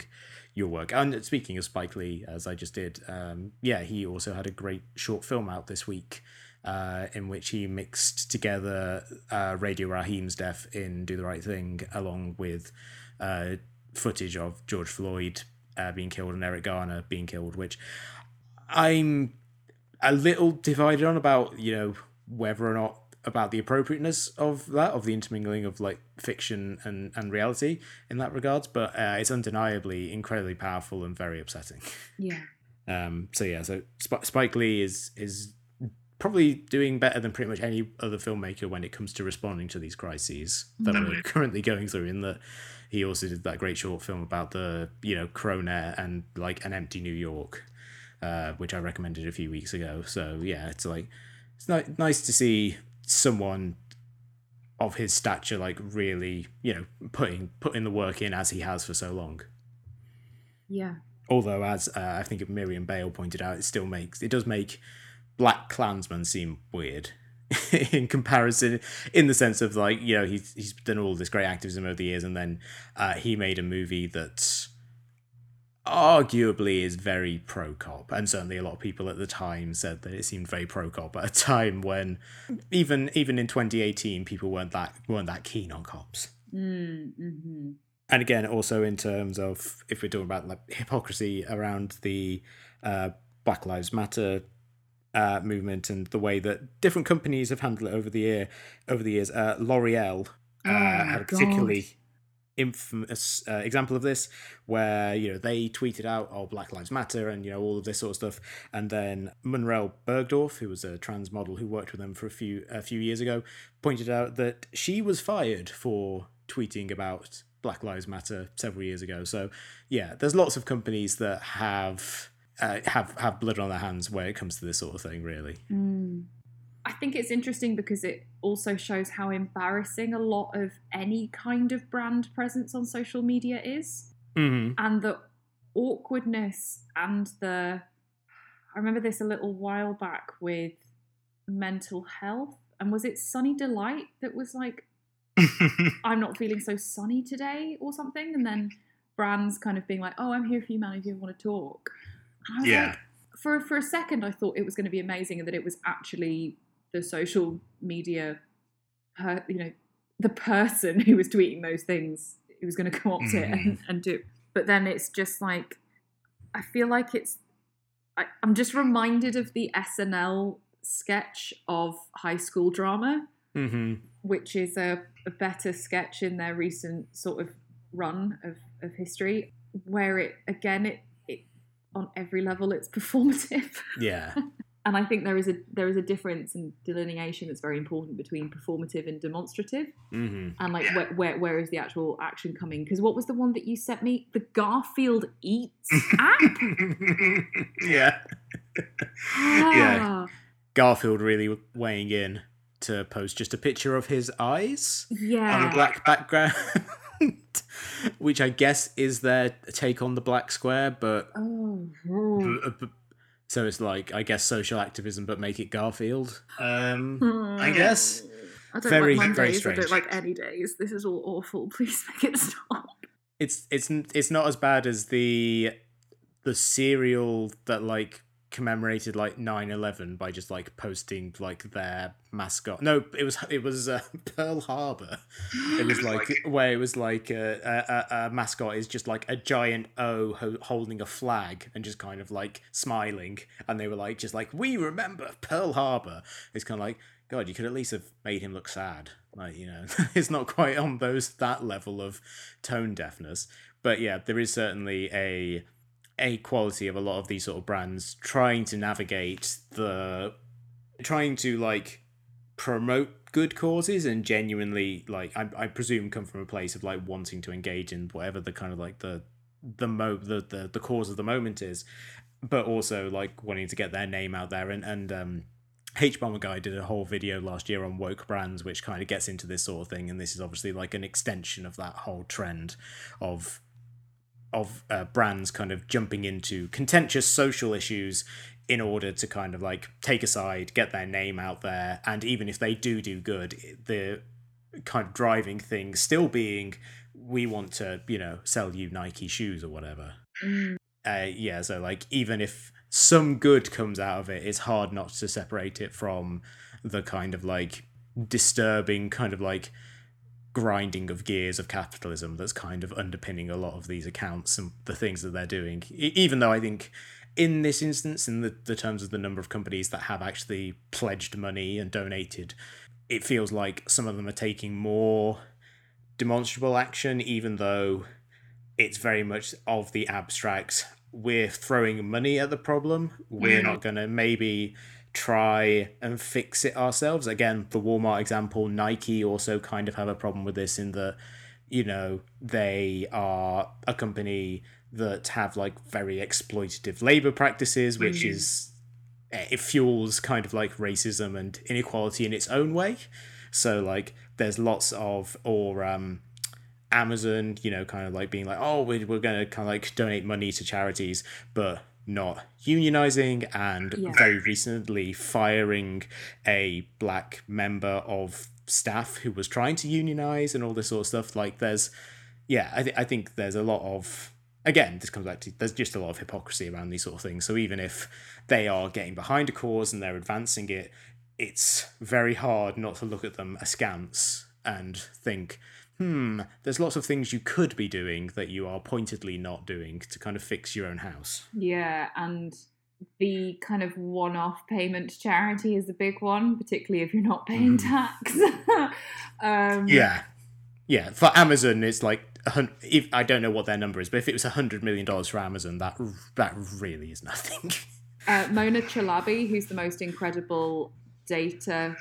Speaker 1: your work. And speaking of Spike Lee, as I just did, um, yeah, he also had a great short film out this week. Uh, in which he mixed together uh, Radio Raheem's death in Do the Right Thing, along with uh, footage of George Floyd uh, being killed and Eric Garner being killed, which I'm a little divided on about, you know, whether or not about the appropriateness of that, of the intermingling of like fiction and, and reality in that regards, but uh, it's undeniably incredibly powerful and very upsetting.
Speaker 2: yeah.
Speaker 1: Um, so yeah, so Sp- Spike Lee is is probably doing better than pretty much any other filmmaker when it comes to responding to these crises that we're currently going through. In that he also did that great short film about the you know Corona and like an empty New York, uh, which I recommended a few weeks ago. So yeah, it's like it's ni- nice to see someone of his stature like really you know putting putting the work in as he has for so long
Speaker 2: Yeah.
Speaker 1: although as uh, I think Miriam Bale pointed out, it still makes it does make BlacKkKlansman seem weird in comparison, in the sense of like you know he's he's done all this great activism over the years, and then uh, he made a movie that arguably is very pro cop, and certainly a lot of people at the time said that it seemed very pro cop at a time when even even in 2018 people weren't that weren't that keen on cops.
Speaker 2: Mm, hmm
Speaker 1: and again also in terms of if we're talking about like hypocrisy around the uh, black lives matter uh, movement and the way that different companies have handled it over the year over the years. Uh, l'oreal uh,
Speaker 2: Oh,
Speaker 1: had a particularly infamous uh, example of this where you know they tweeted out oh black lives matter and you know all of this sort of stuff. And then Munroe Bergdorf who was a trans model who worked with them for a few a few years ago pointed out that she was fired for tweeting about black lives matter several years ago. So yeah there's lots of companies that have uh, have have blood on their hands where it comes to this sort of thing really.
Speaker 2: Mm. I think it's interesting because it also shows how embarrassing a lot of any kind of brand presence on social media is.
Speaker 1: mm-hmm.
Speaker 2: And the awkwardness and the. I remember this a little while back with mental health. And was it Sunny Delight that was like, I'm not feeling so sunny today or something? And then brands kind of being like, oh, I'm here for you, man, if you want to talk. And I was
Speaker 1: Yeah.
Speaker 2: like, for, for a second, I thought it was going to be amazing and that it was actually the social media, per, you know, the person who was tweeting those things who was going to come up to it and, and do. But then it's just like, I feel like it's, I, I'm just reminded of the SNL sketch of high school drama
Speaker 1: Mm-hmm.
Speaker 2: which is a, a better sketch in their recent sort of run of, of history, where it again it, it on every level it's performative.
Speaker 1: Yeah.
Speaker 2: And I think there is a there is a difference and delineation that's very important between performative and demonstrative,
Speaker 1: Mm-hmm.
Speaker 2: and like where, where where is the actual action coming? Because what was the one that you sent me? The Garfield Eats app.
Speaker 1: yeah.
Speaker 2: Ah,
Speaker 1: Garfield really weighing in to post just a picture of his eyes
Speaker 2: yeah.
Speaker 1: on a black background, which I guess is their take on the black square, but.
Speaker 2: Oh.
Speaker 1: b- b- so it's like I guess social activism, but make it Garfield. Um, I guess.
Speaker 2: I don't
Speaker 1: Very,
Speaker 2: like
Speaker 1: very
Speaker 2: Mondays. I don't like any days. This is all awful. Please make it stop.
Speaker 1: it's it's it's not as bad as the the serial that like commemorated like 9-11 by just like posting like their mascot. No it was it was uh, pearl harbor. It was like where it was like a, a, a- a mascot is just like a giant o holding a flag and just kind of like smiling. And they were like just like we remember pearl harbor. It's kind of like god you could at least have made him look sad. Like you know it's not quite on those that level of tone deafness. But yeah there is certainly a a quality of a lot of these sort of brands trying to navigate the trying to like promote good causes and genuinely like I, I presume come from a place of like wanting to engage in whatever the kind of like the the mo the, the the cause of the moment is but also like wanting to get their name out there. And and um Hbomberguy did a whole video last year on woke brands, which kind of gets into this sort of thing, and this is obviously like an extension of that whole trend of of uh, brands kind of jumping into contentious social issues in order to kind of like take a side, get their name out there, and even if they do do good, the kind of driving thing still being we want to you know sell you Nike shoes or whatever.
Speaker 2: Mm.
Speaker 1: Uh, yeah, so like even if some good comes out of it, it's hard not to separate it from the kind of like disturbing kind of like grinding of gears of capitalism that's kind of underpinning a lot of these accounts and the things that they're doing. Even though I think in this instance, in the, the terms of the number of companies that have actually pledged money and donated, it feels like some of them are taking more demonstrable action, even though it's very much of the abstract. We're throwing money at the problem. We're
Speaker 2: Mhm.
Speaker 1: not going to maybe try and fix it ourselves. Again, the Walmart example, Nike also kind of have a problem with this in that, you know, they are a company that have like very exploitative labor practices, which
Speaker 2: Mhm.
Speaker 1: is it fuels kind of like racism and inequality in its own way. So like there's lots of or um Amazon, you know, kind of like being like, oh, we're, we're going to kind of like donate money to charities, but not unionizing and
Speaker 2: Yeah.
Speaker 1: very recently firing a black member of staff who was trying to unionize and all this sort of stuff. Like, there's, yeah, I, th- I think there's a lot of, again, this comes back to, there's just a lot of hypocrisy around these sort of things. So even if they are getting behind a cause and they're advancing it, it's very hard not to look at them askance and think, hmm, there's lots of things you could be doing that you are pointedly not doing to kind of fix your own house.
Speaker 2: Yeah, and the kind of one-off payment to charity is a big one, particularly if you're not paying
Speaker 1: Mhm.
Speaker 2: tax. um,
Speaker 1: Yeah. Yeah. For Amazon, it's like if I don't know what their number is, but if it was a hundred million dollars for Amazon, that that really is nothing.
Speaker 2: Uh, Mona Chalabi, who's the most incredible data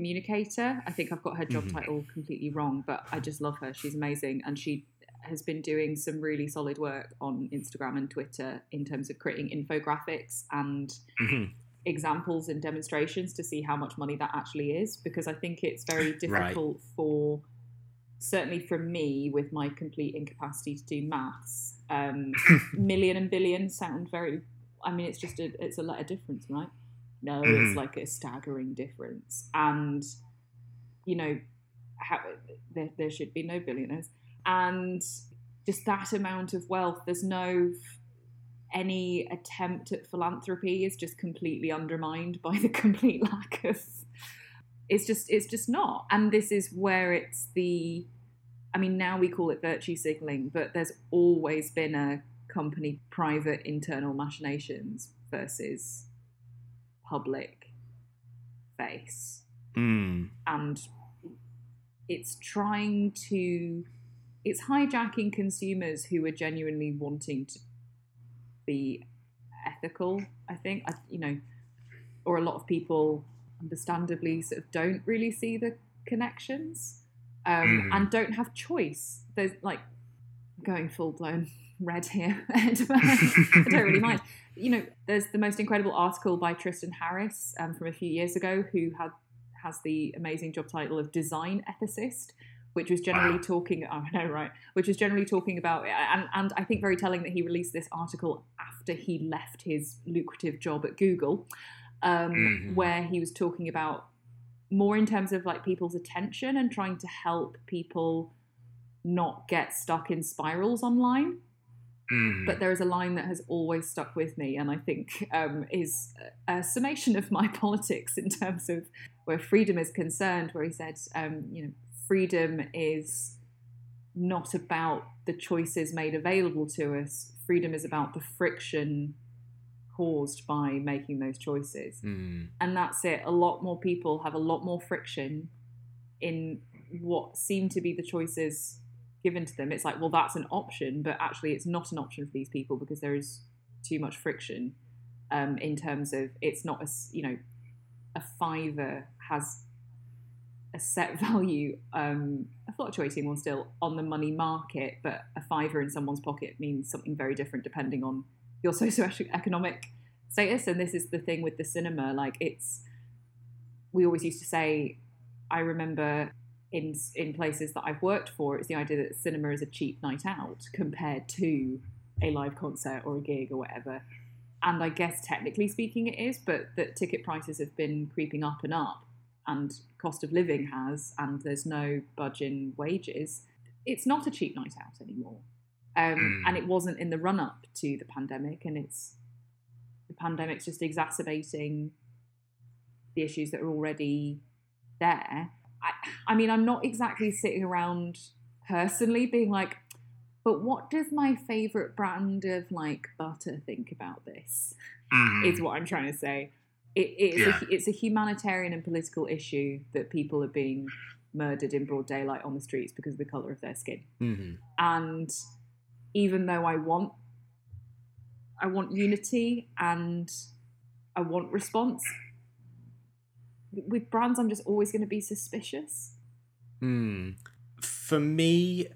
Speaker 2: communicator. I think I've got her job mm-hmm. title completely wrong, but I just love her. She's amazing, and she has been doing some really solid work on Instagram and Twitter in terms of creating infographics and mm-hmm. examples and demonstrations to see how much money that actually is. Because I think it's very difficult right. for certainly for me with my complete incapacity to do maths um, million and billion sound very i mean it's just a it's a letter difference right no mm. it's like a staggering difference and you know how, there, there should be no billionaires and just that amount of wealth there's no any attempt at philanthropy is just completely undermined by the complete lack of it's just it's just not. And this is where it's the I mean now we call it virtue signaling, but there's always been a company private internal machinations versus public face.
Speaker 1: Mm.
Speaker 2: And it's trying to it's hijacking consumers who are genuinely wanting to be ethical i think I, you know or a lot of people understandably sort of don't really see the connections um, mm. and don't have choice. There's like going full blown red here. I don't really mind. You know, there's the most incredible article by Tristan Harris um, from a few years ago, who had has the amazing job title of design ethicist, which was generally wow. talking. Oh, I know, right? Which was generally talking about, and and I think very telling that he released this article after he left his lucrative job at Google um, mm-hmm. where he was talking about more in terms of like people's attention and trying to help people not get stuck in spirals online. Mm-hmm. But there is a line that has always stuck with me, and I think um, is a summation of my politics in terms of where freedom is concerned. Where he said, um, you know, freedom is not about the choices made available to us. Freedom is about the friction caused by making those choices.
Speaker 1: Mm.
Speaker 2: And that's it. A lot more people have a lot more friction in what seem to be the choices given to them. It's like, well, that's an option, but actually, it's not an option for these people because there is too much friction um, in terms of it's not a you know a fiver has a set value, um, a fluctuating one still on the money market, but a fiver in someone's pocket means something very different depending on your socioeconomic status. And this is the thing with the cinema. Like it's, we always used to say, I remember in in places that I've worked for, it's the idea that cinema is a cheap night out compared to a live concert or a gig or whatever. And I guess technically speaking, it is, but that ticket prices have been creeping up and up, and cost of living has, and there's no budge in wages. It's not a cheap night out anymore. Um, mm. And it wasn't in the run up to the pandemic, and it's the pandemic's just exacerbating the issues that are already there. I, I mean, I'm not exactly sitting around personally being like, but what does my favorite brand of like butter think about this? Mm. Is what I'm trying to say. It, it's, yeah. a, it's a humanitarian and political issue that people are being murdered in broad daylight on the streets because of the color of their skin.
Speaker 1: Mm-hmm.
Speaker 2: And even though I want I want unity and I want response. With brands, I'm just always going to be suspicious.
Speaker 1: Hmm. For me,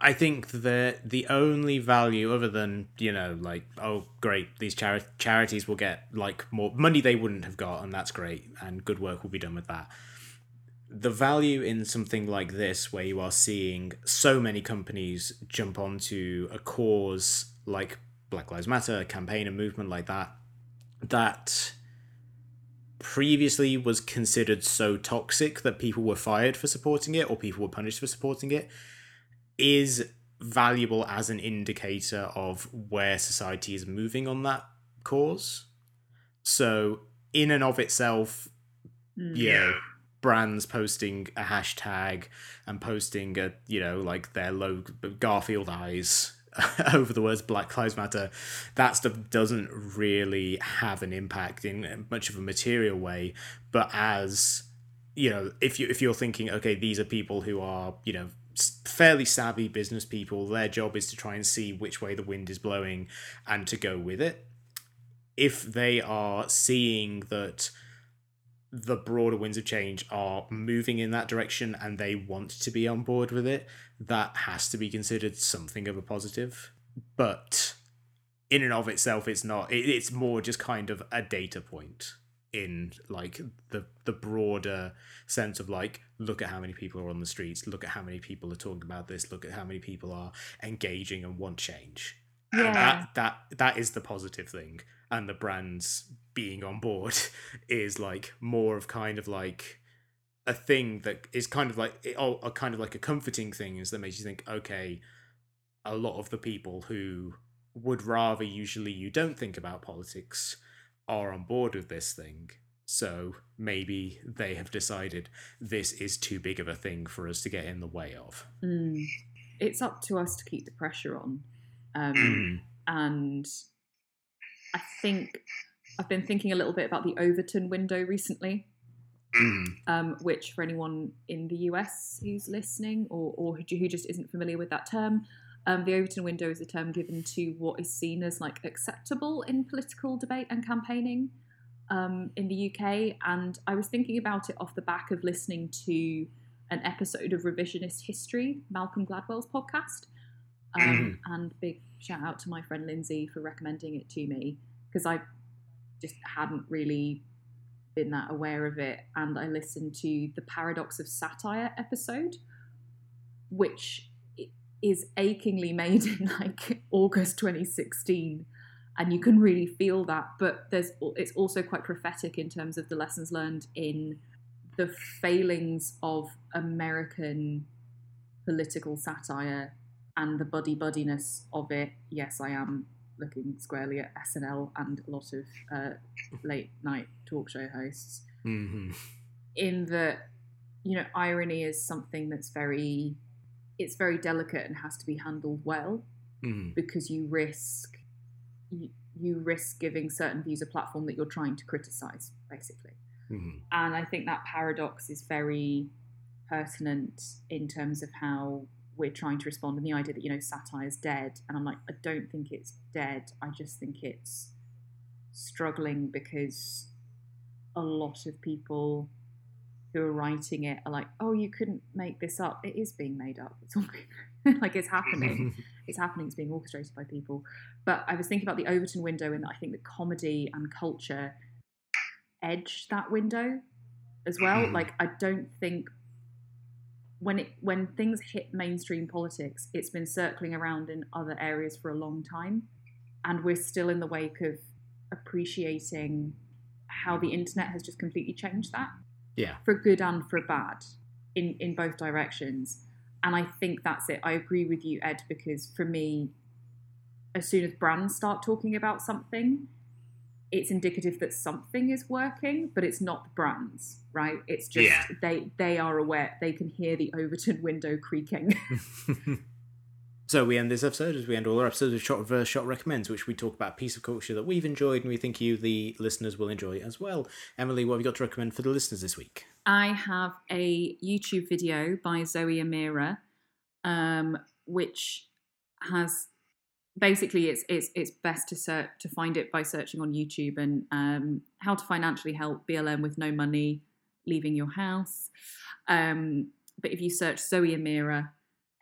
Speaker 1: I think that the only value, other than you know, like oh great, these chari- charities will get like more money they wouldn't have got, and that's great, and good work will be done with that the value in something like this, where you are seeing so many companies jump onto a cause like Black Lives Matter, a campaign, a movement like that, that previously was considered so toxic that people were fired for supporting it or people were punished for supporting it, is valuable as an indicator of where society is moving on that cause. So, in and of itself, mm. yeah brands posting a hashtag and posting a you know like their logo Garfield eyes over the words Black Lives Matter, that stuff doesn't really have an impact in much of a material way. But as you know, if you if you're thinking, okay, these are people who are you know fairly savvy business people. Their job is to try and see which way the wind is blowing and to go with it. If they are seeing that the broader winds of change are moving in that direction and they want to be on board with it, that has to be considered something of a positive. But in and of itself, it's not. it's more just kind of a data point in like the the broader sense of like look at how many people are on the streets look at how many people are talking about this look at how many people are engaging and want change yeah. and that that that is the positive thing and the brands being on board is like more of kind of like a thing that is kind of like oh a kind of like a comforting thing is that makes you think okay a lot of the people who would rather usually you don't think about politics are on board with this thing. So maybe they have decided this is too big of a thing for us to get in the way of.
Speaker 2: Mm. It's up to us to keep the pressure on. Um, mm. And I think I've been thinking a little bit about the Overton window recently, mm. um, which for anyone in the US who's listening or, or who just isn't familiar with that term, um, the Overton window is a term given to what is seen as like acceptable in political debate and campaigning um, in the UK. And I was thinking about it off the back of listening to an episode of Revisionist History, Malcolm Gladwell's podcast. Um, mm. And big shout out to my friend Lindsay for recommending it to me because I just hadn't really been that aware of it. And I listened to the Paradox of Satire episode, which is achingly made in like August 2016 and you can really feel that but there's it's also quite prophetic in terms of the lessons learned in the failings of American political satire and the buddy buddiness of it yes I am looking squarely at SNL and a lot of uh, late night talk show hosts mm-hmm. in that you know irony is something that's very it's very delicate and has to be handled well mm. because you risk you, you, risk giving certain views a platform that you're trying to criticize basically mm-hmm. and i think that paradox is very pertinent in terms of how we're trying to respond and the idea that you know satire is dead and i'm like i don't think it's dead i just think it's struggling because a lot of people who are writing it are like, oh, you couldn't make this up. It is being made up. It's all like it's happening. it's happening. It's being orchestrated by people. But I was thinking about the Overton window, and I think that comedy and culture edge that window as well. Hmm. like I don't think when it when things hit mainstream politics, it's been circling around in other areas for a long time, and we're still in the wake of appreciating how the internet has just completely changed that.
Speaker 1: Yeah.
Speaker 2: For good and for bad in, in both directions. And I think that's it. I agree with you, Ed, because for me, as soon as brands start talking about something, it's indicative that something is working, but it's not the brands, right? It's just yeah. they they are aware, they can hear the Overton window creaking.
Speaker 1: So we end this episode as we end all our episodes of Shot Reverse Shot Recommends, which we talk about a piece of culture that we've enjoyed and we think you, the listeners, will enjoy as well. Emily, what have you got to recommend for the listeners this week?
Speaker 2: I have a YouTube video by Zoe Amira, um, which has basically it's it's it's best to search to find it by searching on YouTube and um, how to financially help BLM with no money leaving your house. Um, but if you search Zoe Amira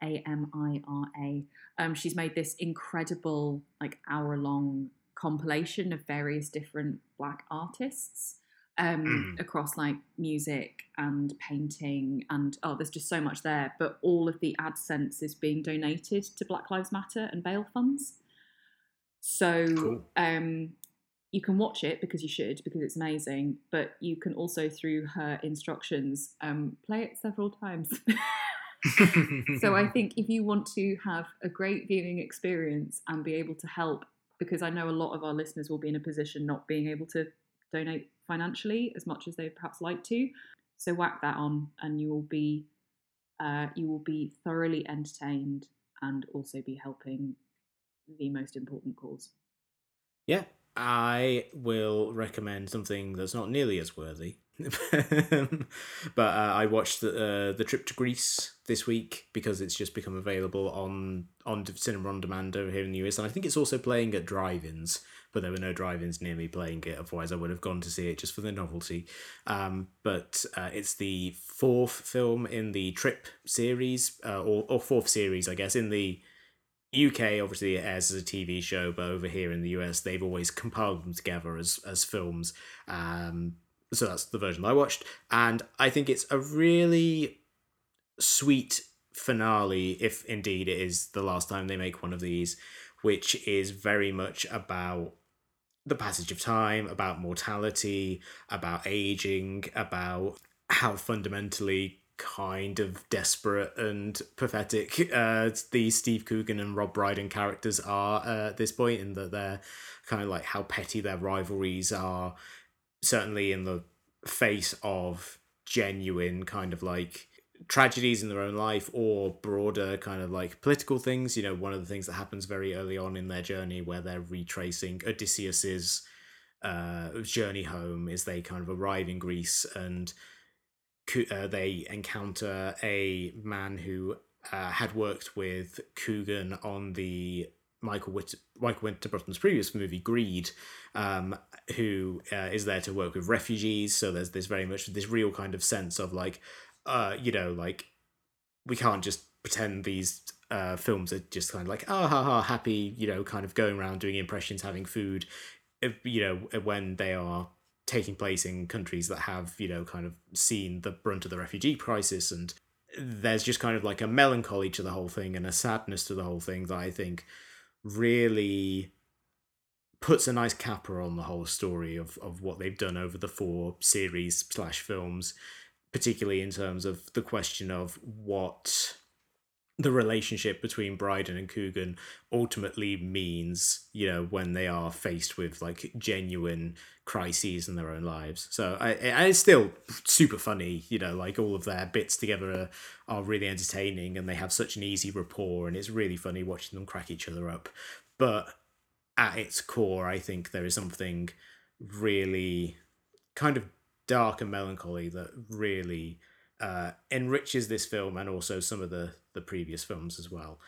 Speaker 2: a M I R A. Um, she's made this incredible, like hour long compilation of various different Black artists um, mm. across like music and painting and oh, there's just so much there. But all of the AdSense is being donated to Black Lives Matter and bail funds. So cool. um, you can watch it because you should because it's amazing. But you can also through her instructions um, play it several times. so I think if you want to have a great viewing experience and be able to help, because I know a lot of our listeners will be in a position not being able to donate financially as much as they perhaps like to. So whack that on, and you will be uh, you will be thoroughly entertained and also be helping the most important cause.
Speaker 1: Yeah, I will recommend something that's not nearly as worthy, but uh, I watched the, uh, the trip to Greece this week because it's just become available on on cinema on demand over here in the US, and I think it's also playing at drive-ins. But there were no drive-ins near me playing it. Otherwise, I would have gone to see it just for the novelty. Um, but uh, it's the fourth film in the Trip series, uh, or or fourth series, I guess, in the UK, obviously, it airs as a TV show, but over here in the US, they've always compiled them together as as films. Um, so that's the version I watched, and I think it's a really sweet finale, if indeed it is the last time they make one of these, which is very much about the passage of time, about mortality, about aging, about how fundamentally kind of desperate and pathetic uh, the Steve Coogan and Rob Brydon characters are uh, at this point, in that they're kind of like how petty their rivalries are, certainly in the face of genuine kind of like tragedies in their own life or broader kind of like political things. You know, one of the things that happens very early on in their journey where they're retracing Odysseus's uh, journey home is they kind of arrive in Greece and uh, they encounter a man who uh, had worked with Coogan on the Michael Witt- Michael Winterbottom's previous movie Greed, um, who uh, is there to work with refugees. So there's this very much this real kind of sense of like, uh, you know, like we can't just pretend these uh, films are just kind of like ah ha ha happy, you know, kind of going around doing impressions, having food, you know, when they are taking place in countries that have you know kind of seen the brunt of the refugee crisis and there's just kind of like a melancholy to the whole thing and a sadness to the whole thing that I think really puts a nice capper on the whole story of, of what they've done over the four series slash films, particularly in terms of the question of what the relationship between Brydon and Coogan ultimately means, you know, when they are faced with like genuine crises in their own lives. So I, I it's still super funny, you know, like all of their bits together are, are really entertaining and they have such an easy rapport and it's really funny watching them crack each other up. But at its core, I think there is something really kind of dark and melancholy that really uh, enriches this film and also some of the the previous films as well.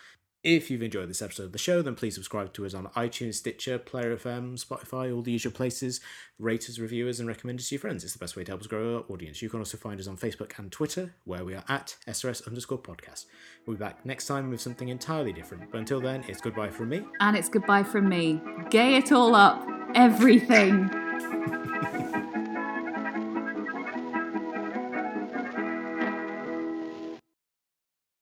Speaker 1: If you've enjoyed this episode of the show, then please subscribe to us on iTunes, Stitcher, Player FM, Spotify, all the usual places. Rate us, review us, and recommend us to your friends. It's the best way to help us grow our audience. You can also find us on Facebook and Twitter, where we are at SRS underscore podcast. We'll be back next time with something entirely different. But until then, it's goodbye from me.
Speaker 2: And it's goodbye from me. Gay it all up. Everything.